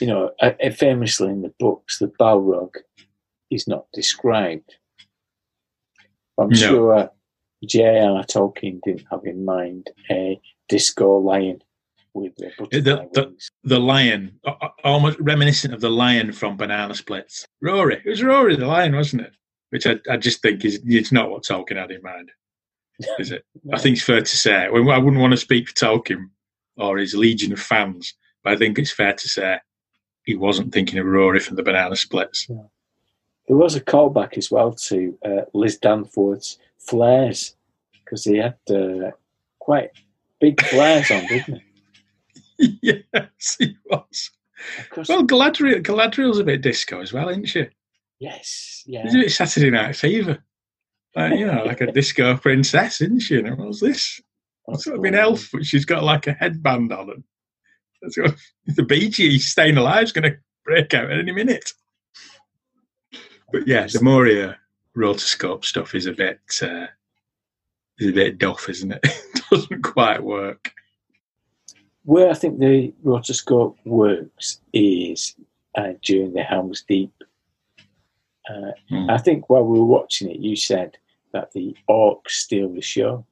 You know, uh, uh, famously in the books, the Balrog is not described. I'm No. sure J.R. Tolkien didn't have in mind a disco lion with the The- the- the lion, almost reminiscent of the lion from Banana Splits. Rory, it was Rory the lion, wasn't it? Which I, I just think is it's not what Tolkien had in mind, is it? I think it's fair to say. I wouldn't want to speak for Tolkien or his legion of fans, but I think it's fair to say he wasn't thinking of Rory from the Banana Splits. There was a callback as well to uh, Liz Danforth's flares because he had uh, quite big flares on, didn't he? yes, he was. Well, Galadriel, Galadriel's a bit disco as well, isn't she? yes, yeah. A bit Saturday Night Fever. Like, you know, like a disco princess, isn't she? And what's this? It's sort of an elf, but she's got like a headband on. And that's what, the Bee Gees staying alive is going to break out at any minute. But yeah, the Moria rotoscope stuff is a bit uh, is a bit duff, isn't it? it doesn't quite work. Where I think the rotoscope works is uh, during the Helm's Deep. Uh, Hmm. I think while we were watching it, you said that the orcs steal the show.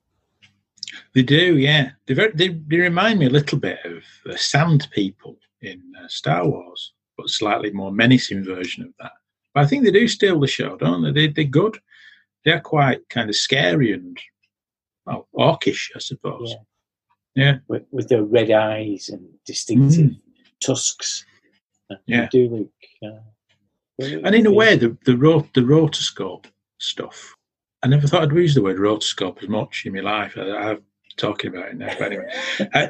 They do, yeah. They, very, they they remind me a little bit of the Sand People in uh, Star Wars, but slightly more menacing version of that. But I think they do steal the show, don't they? they they're good. They're quite kind of scary and well, orcish, I suppose. Yeah. Yeah. With, with their red eyes and distinctive tusks. Uh, they Yeah. do look. Uh, And in a way, the the, rot, the rotoscope stuff. I never thought I'd use the word rotoscope as much in my life. I, I'm talking about it now, but anyway, uh,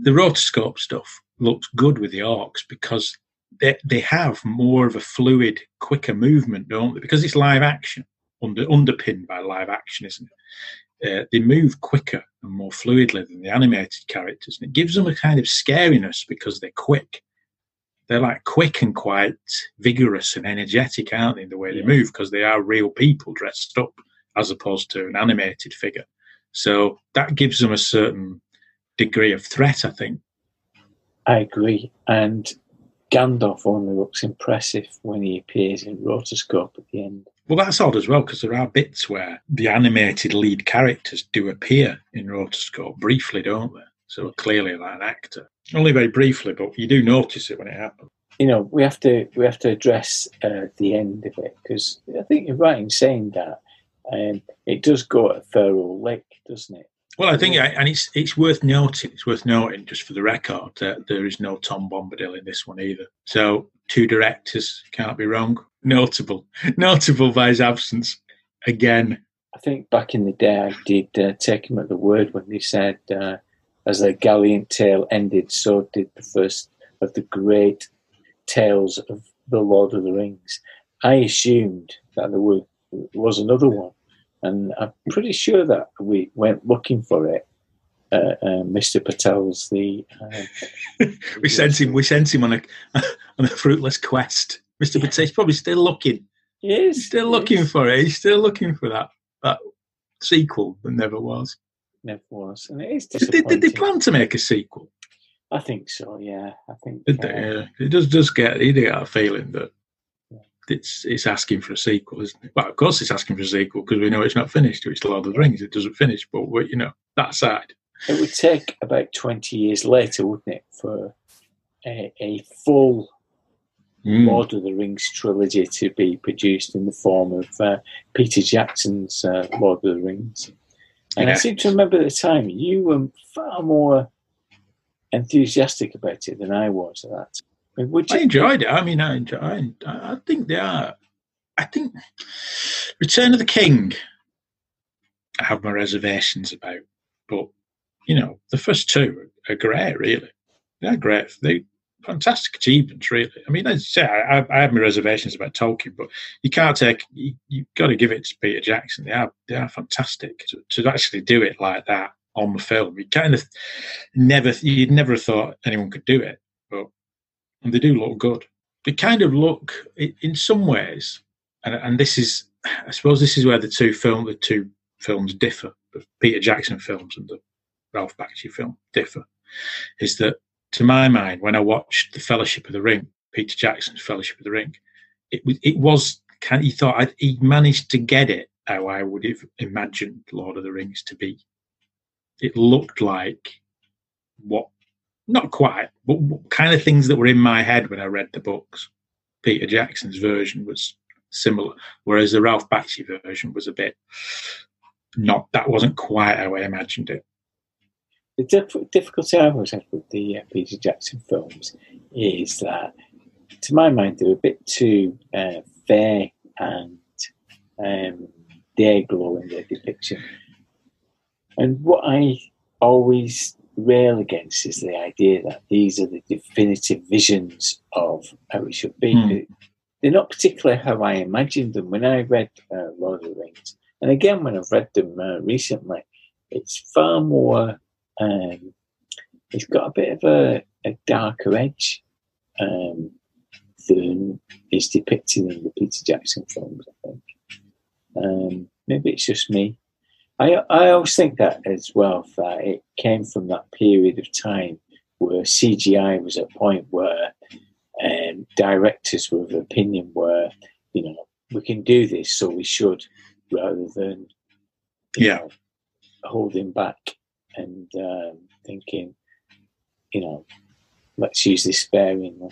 the rotoscope stuff looks good with the orcs because they they have more of a fluid, quicker movement, don't they? Because it's live action, under, underpinned by live action, isn't it? uh, they move quicker and more fluidly than the animated characters, and it gives them a kind of scariness because they're quick. They're like quick and quite vigorous and energetic, aren't they, in the way they move because they are real people dressed up as opposed to an animated figure. So that gives them a certain degree of threat, I think. I agree. And Gandalf only looks impressive when he appears in rotoscope at the end. Well, that's odd as well because there are bits where the animated lead characters do appear in rotoscope briefly, don't they? So clearly, like an actor, only very briefly, but you do notice it when it happens. You know, we have to we have to address uh, the end of it because I think you're right in saying that. Um, it does go at a fair old lick, doesn't it? Well, I think, and it's it's worth noting. It's worth noting, just for the record, that there is no Tom Bombadil in this one either. So two directors can't be wrong. Notable, notable by his absence again. I think back in the day, I did uh, take him at the word when they said, uh, "As the gallant tale ended, so did the first of the great tales of the Lord of the Rings." I assumed that there were, was another one, and I'm pretty sure that we went looking for it. Uh, uh, Mr. Patel's the. Uh, we sent him. We sent him on a on a fruitless quest. Mr. Yeah. Patel's probably still looking. He is He's still looking is. for it. He's still looking for that that sequel that never was. Never was, and it is did, did, they plan to make a sequel? I think so. Yeah, I think. Did they, yeah. It does does get. You get a feeling that it's it's asking for a sequel, isn't it? Well, of course, it's asking for a sequel because we know it's not finished. It's Lord of the Rings; it doesn't finish. But you know that side. It would take about twenty years later, wouldn't it, for a, a full mm. Lord of the Rings trilogy to be produced in the form of uh, Peter Jackson's uh, Lord of the Rings? And yeah. I seem to remember at the time you were far more enthusiastic about it than I was at that time. I enjoyed it. I mean, I enjoy. I, I think they are. I think Return of the King. I have my reservations about, but you know, the first two are great. Really, they're great. They fantastic achievements. Really, I mean, as I say I, I have my reservations about Tolkien, but you can't take. You, you've got to give it to Peter Jackson. They are they are fantastic to, to actually do it like that on the film. You kind of never you'd never have thought anyone could do it, but and they do look good. They kind of look, in some ways, and, and this is, I suppose, this is where the two film, the two films differ. The Peter Jackson films and the Ralph Bakshi film differ. Is that, to my mind, when I watched the Fellowship of the Ring, Peter Jackson's Fellowship of the Ring, it was, it was kind. He thought I'd, he managed to get it how I would have imagined Lord of the Rings to be. It looked like what not quite, but kind of things that were in my head when I read the books. Peter Jackson's version was similar, whereas the Ralph Bakshi version was a bit not. That wasn't quite how I imagined it. The diff- difficulty I always had with the uh, Peter Jackson films is that, to my mind, they're a bit too uh, fair and um, day glow in their depiction. And what I always rail against is the idea that these are the definitive visions of how it should be. Mm. They're not particularly how I imagined them when I read uh, Lord of the Rings. And again, when I've read them uh, recently, it's far more, um, it's got a bit of a, a darker edge um, than is depicted in the Peter Jackson films, I think. Um, maybe it's just me. I, I always think that as well, that it came from that period of time where CGI was at a point where um, directors were of opinion where, you know, we can do this, so we should, rather than, yeah, know, holding back and um, thinking, you know, let's use this sparingly.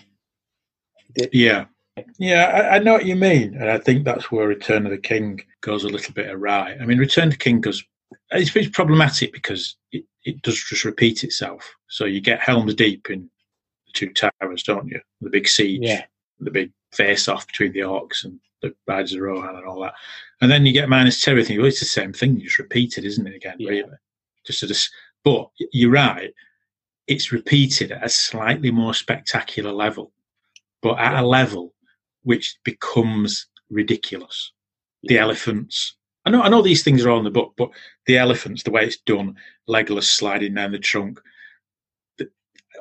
Yeah. Yeah, I, I, know what you mean, and I think that's where Return of the King goes a little bit awry. I mean, Return of the King goes. It's, it's problematic because it, it does just repeat itself. So you get Helm's Deep in the Two Towers, don't you? The big siege, yeah. the big face-off between the orcs and the Riders of Rohan and all that, and then you get Minas Tirith. And you go, it's the same thing, you just repeat it, isn't it? Again, yeah. really, just sort of. But you're right. It's repeated at a slightly more spectacular level, but at a level which becomes ridiculous. The elephants, I know, I know these things are all in the book, but the elephants, the way it's done, Legolas sliding down the trunk,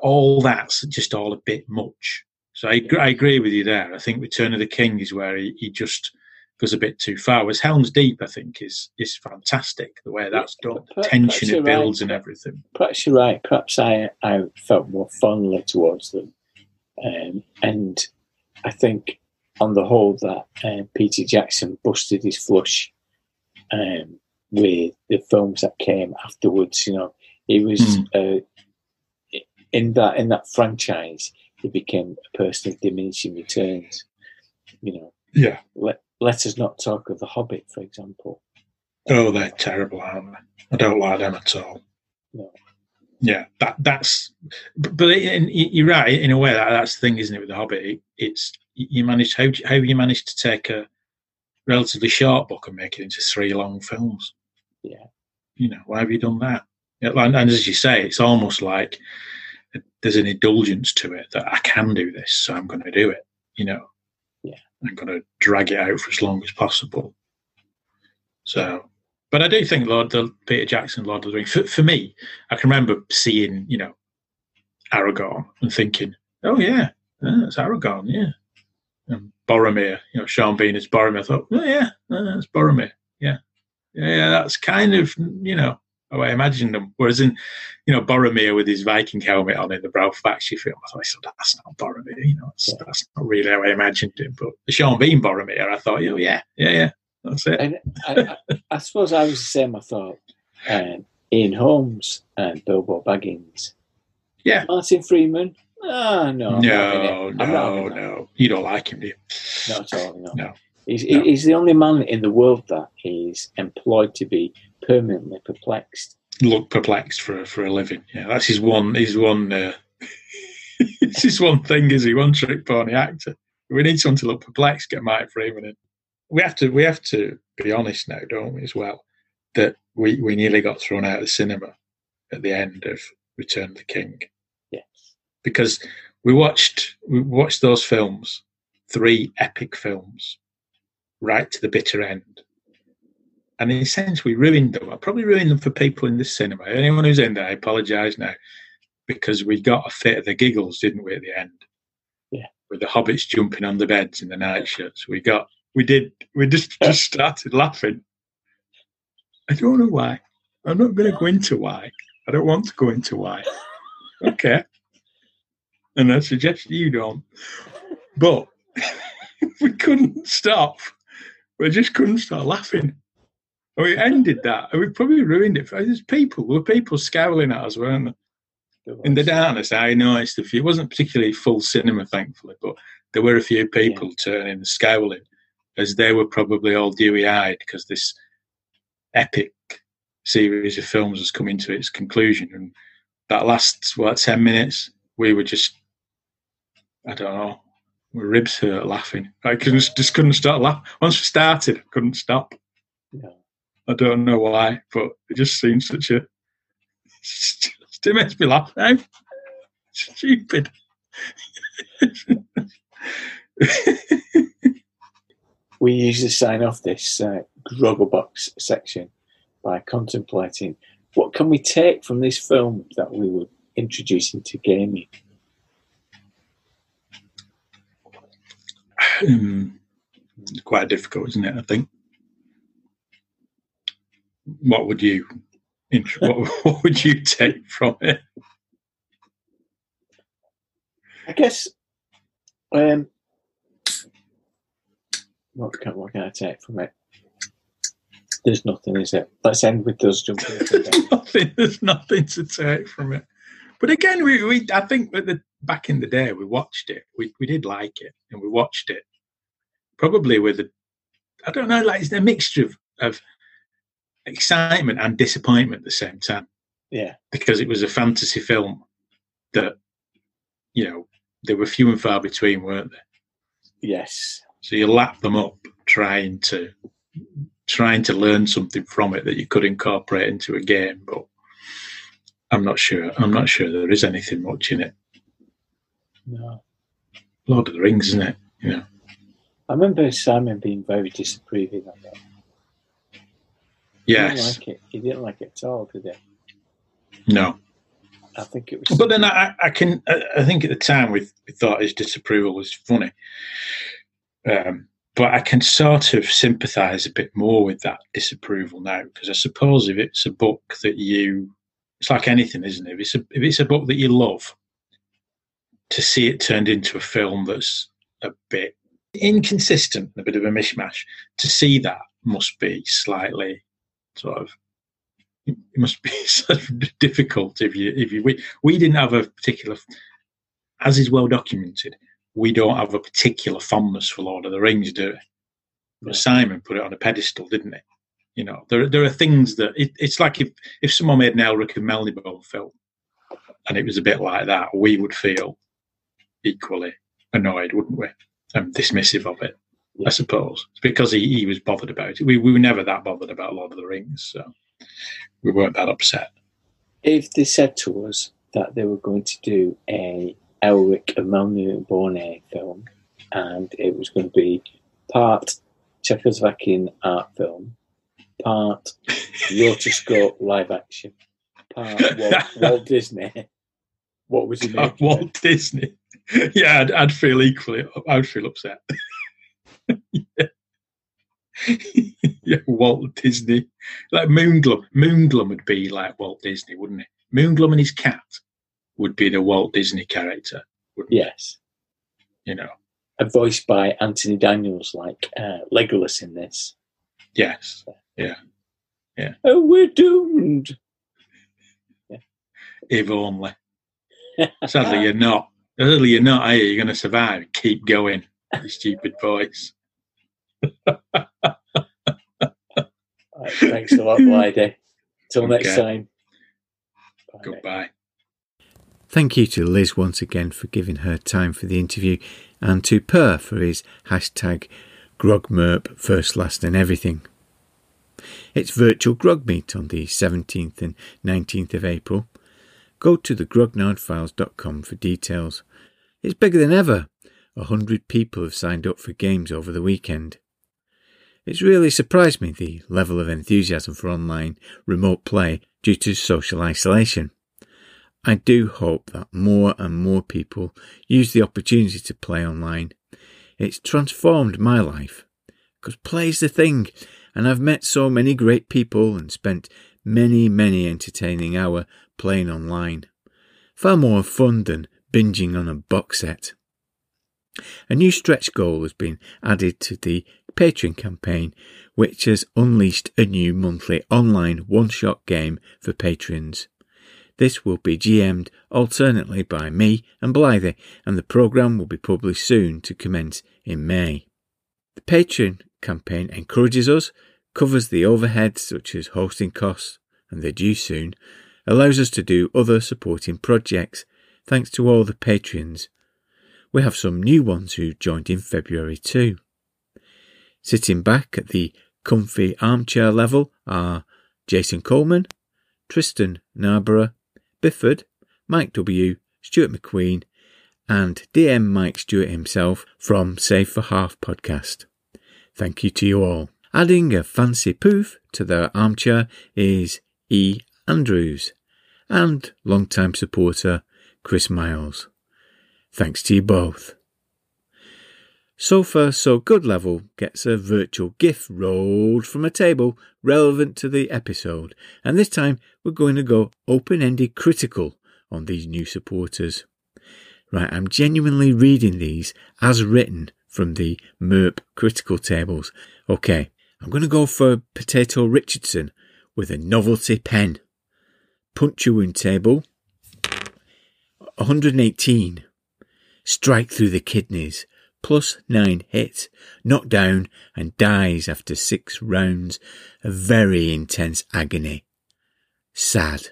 all that's just all a bit much. So I, I agree with you there. I think Return of the King is where he, he just goes a bit too far. Whereas Helm's Deep, I think, is is fantastic the way that's done, Per- tension it builds right. and everything. Perhaps you're right. Perhaps I, I felt more fondly towards them. Um, and I think, on the whole, that um, Peter Jackson busted his flush um, with the films that came afterwards. You know, he was uh, in that in that franchise. He became a person of diminishing returns. You know, Yeah. let let us not talk of the Hobbit, for example. Oh, they're terrible, aren't they? I don't like them at all. No. Yeah, that that's. But, in, you're right in a way. That, that's the thing, isn't it? With the Hobbit, it, it's you managed how how you managed to take a relatively short book and make it into three long films. Yeah. You know, why have you done that? And, and as you say, it's almost like uh, there's an indulgence to it that I can do this, so I'm going to do it. You know. I'm going to drag it out for as long as possible. So, but I do think Lord the Peter Jackson Lord of the Rings. For, for me, I can remember seeing you know Aragorn and thinking, oh yeah, that's Aragorn, yeah. And Boromir, you know, Sean Bean as Boromir. I thought, oh yeah, that's Boromir, yeah, yeah. That's kind of you know I imagined them. Whereas in you know Boromir with his Viking helmet on in the Ralph Bakshi film, I thought, that's not Boromir, you know, that's, that's not really how I imagined him. But the Sean Bean Boromir, I thought, oh yeah, yeah, yeah, that's it. And I, I, I suppose I was the same. I thought um, Ian Holmes and Bilbo Baggins. Yeah. Martin Freeman. Ah, no. I'm not having no, it. I'm not no, no. You don't like him, do you? Not at all. No. No. He's, No. he's the only man in the world that is employed to be permanently perplexed. Look perplexed for for a living. Yeah, that's his one. His one. Uh, it's his one thing. Is he one trick pony actor? We need someone to look perplexed. Get Mike Freeman in. We have to. We have to be honest now, don't we? As well, that we we nearly got thrown out of the cinema at the end of Return of the King. Yes. because we watched we watched those films, three epic films, right to the bitter end. And in a sense, we ruined them. I probably ruined them for people in this cinema. Anyone who's in there, I apologise now, because we got a fit of the giggles, didn't we, at the end? Yeah. With the hobbits jumping on the beds in the night shirts, we got we did we just just started laughing. I don't know why. I'm not going to go into why. I don't want to go into why. Okay. And I suggest you don't. But we couldn't stop. We just couldn't stop laughing. Oh, and we ended that. And we probably ruined it. For, there's people, there were people scowling at us, weren't there? In the darkness, I noticed a few. It wasn't particularly full cinema, thankfully, but there were a few people turning and scowling as they were probably all dewy eyed because this epic series of films was coming to its conclusion. And that last, what, 10 minutes, we were just, I don't know, my ribs hurt laughing. I couldn't, just couldn't stop laughing. Once we started, I couldn't stop. No. I don't know why, but it just seems such a. It makes me laugh now. Stupid. We usually sign off this uh, Grogglebox section by contemplating what can we take from this film that we would introduce into gaming. um, it's quite difficult, isn't it? I think. What would you, what, what would you take from it? I guess. Um, what can what can I take from it? There's nothing, is it? Let's end with those jumping down. nothing. There's nothing to take from it. But again, we, we I think that the back in the day we watched it. We we did like it, and we watched it probably with a I don't know, like it's a mixture of, of excitement and disappointment at the same time Yeah, because it was a fantasy film that you know they were few and far between, weren't they? yes, So you lap them up trying to trying to learn something from it that you could incorporate into a game, but I'm not sure. I'm not sure there is anything much in it. no. Lord of the Rings, isn't it? You know. I remember Simon being very disapproving of that. He didn't Yes. like it. He didn't like it at all, did he? No. I think it was. But then I, I can, I, think at the time we, we thought his disapproval was funny. Um, but I can sort of sympathise a bit more with that disapproval now because I suppose if it's a book that you, it's like anything, isn't it? If it's a, if it's a book that you love, to see it turned into a film that's a bit inconsistent, a bit of a mishmash, to see that must be slightly sort of it must be sort of difficult if you if you we, we didn't have a particular as is well documented we don't have a particular fondness for lord of the rings do we? But simon put it on a pedestal didn't he? You know there, there are things that it, it's like if if someone made an elric and melnibone film and it was a bit like that we would feel equally annoyed wouldn't we? And dismissive of it i suppose it's because he, he was bothered about it we, we were never that bothered about lord of the rings so we weren't that upset. if they said to us that they were going to do a Elric and Melniboné film, and it was going to be part Czechoslovakian art film, part rotoscope live action, part Walt, Walt Disney, what was he making? Walt Disney. Yeah, I'd, I'd feel equally. I'd feel upset. yeah. Walt Disney. Like Moonglum. Moonglum would be like Walt Disney, wouldn't it? Moonglum and his cat would be the Walt Disney character, wouldn't Yes, it? You know. and voiced by Anthony Daniels, like uh, Legolas in this. Yes. Yeah. Yeah. Oh, we're doomed. If only. Sadly, you're not. Sadly, you're not. Are you? You're going to survive. Keep going. You stupid voice. Right, thanks a lot, Lydie. Till next time. Bye. Goodbye. Thank you to Liz once again for giving her time for the interview and to Per for his hashtag grogmerp first, last and everything. It's virtual grog meet on the 17th and 19th of April. Go to thegrognardfiles.com for details. It's bigger than ever. A hundred people have signed up for games over the weekend. It's really surprised me the level of enthusiasm for online remote play due to social isolation. I do hope that more and more people use the opportunity to play online. It's transformed my life. Because play's the thing, and I've met so many great people and spent many, many entertaining hour playing online. Far more fun than binging on a box set. A new stretch goal has been added to the Patreon campaign, which has unleashed a new monthly online one shot game for patrons. This will be GM'd alternately by me and Blythe, and the programme will be published soon to commence in May. The Patreon campaign encourages us, covers the overheads such as hosting costs, and they're due soon, allows us to do other supporting projects, thanks to all the patrons. We have some new ones who joined in February too. Sitting back at the comfy armchair level are Jason Coleman, Tristan Narborough, Bifford, Mike W., Stuart McQueen, and DM Mike Stewart himself from Save for Half podcast. Thank you to you all. Adding a fancy poof to their armchair is E. Andrews and long-time supporter Chris Miles. Thanks to you both. So Far So Good level gets a virtual GIF rolled from a table relevant to the episode, and this time we're going to go open ended critical on these new supporters. Right, I'm genuinely reading these as written from the MERP critical tables. Okay, I'm going to go for Potato Richardson with a novelty pen. Puncture wound table 118. Strike through the kidneys plus nine hits, knocked down and dies after six rounds of very intense agony. Sad.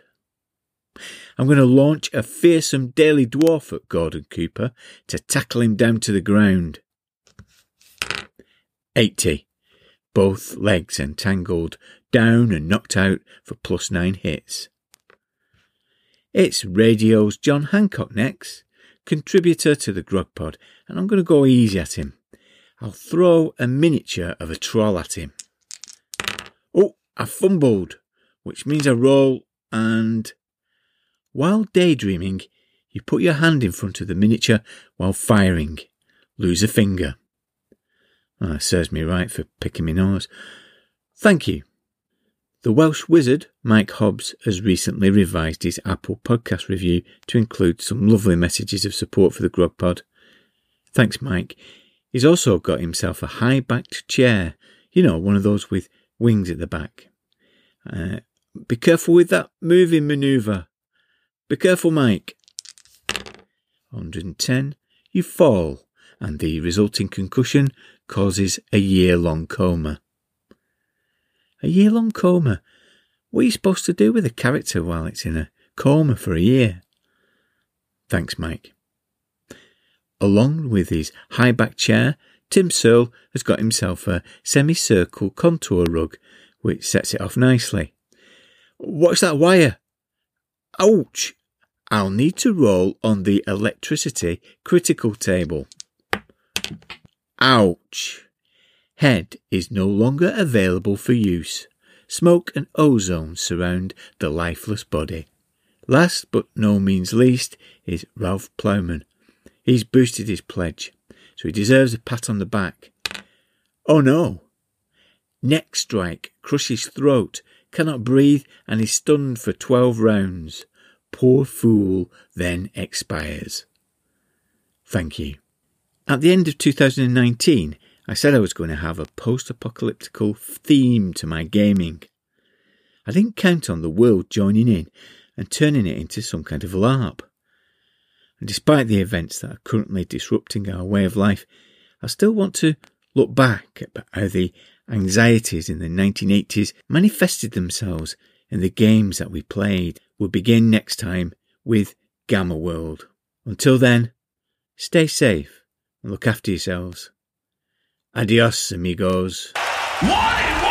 I'm going to launch a fearsome daily dwarf at Gordon Cooper to tackle him down to the ground. 80. Both legs entangled, down and knocked out for plus nine hits. It's Radio's John Hancock next, contributor to the Grog Pod, and I'm going to go easy at him. I'll throw a miniature of a troll at him. Oh, I fumbled, which means I roll and. While daydreaming, you put your hand in front of the miniature while firing. Lose a finger. Ah, well, that serves me right for picking my nose. Thank you. The Welsh wizard, Mike Hobbs, has recently revised his Apple podcast review to include some lovely messages of support for the Grog Pod. Thanks, Mike. He's also got himself a high backed chair, you know, one of those with wings at the back. Uh, be careful with that moving manoeuvre. Be careful, Mike. 110. You fall, and the resulting concussion causes a year long coma. A year long coma? What are you supposed to do with a character while it's in a coma for a year? Thanks, Mike. Along with his high back chair, Tim Searle has got himself a semicircle contour rug, which sets it off nicely. What's that wire? Ouch! I'll need to roll on the electricity critical table. Ouch! Head is no longer available for use. Smoke and ozone surround the lifeless body. Last but no means least is Ralph Plowman. He's boosted his pledge, so he deserves a pat on the back. Oh no! Neck strike, crushes throat, cannot breathe, and is stunned for 12 rounds. Poor fool then expires. Thank you. At the end of 2019, I said I was going to have a post apocalyptical theme to my gaming. I didn't count on the world joining in and turning it into some kind of LARP. And despite the events that are currently disrupting our way of life, I still want to look back at how the anxieties in the 1980s manifested themselves in the games that we played. We'll begin next time with Gamma World. Until then, stay safe and look after yourselves. Adios, amigos. What?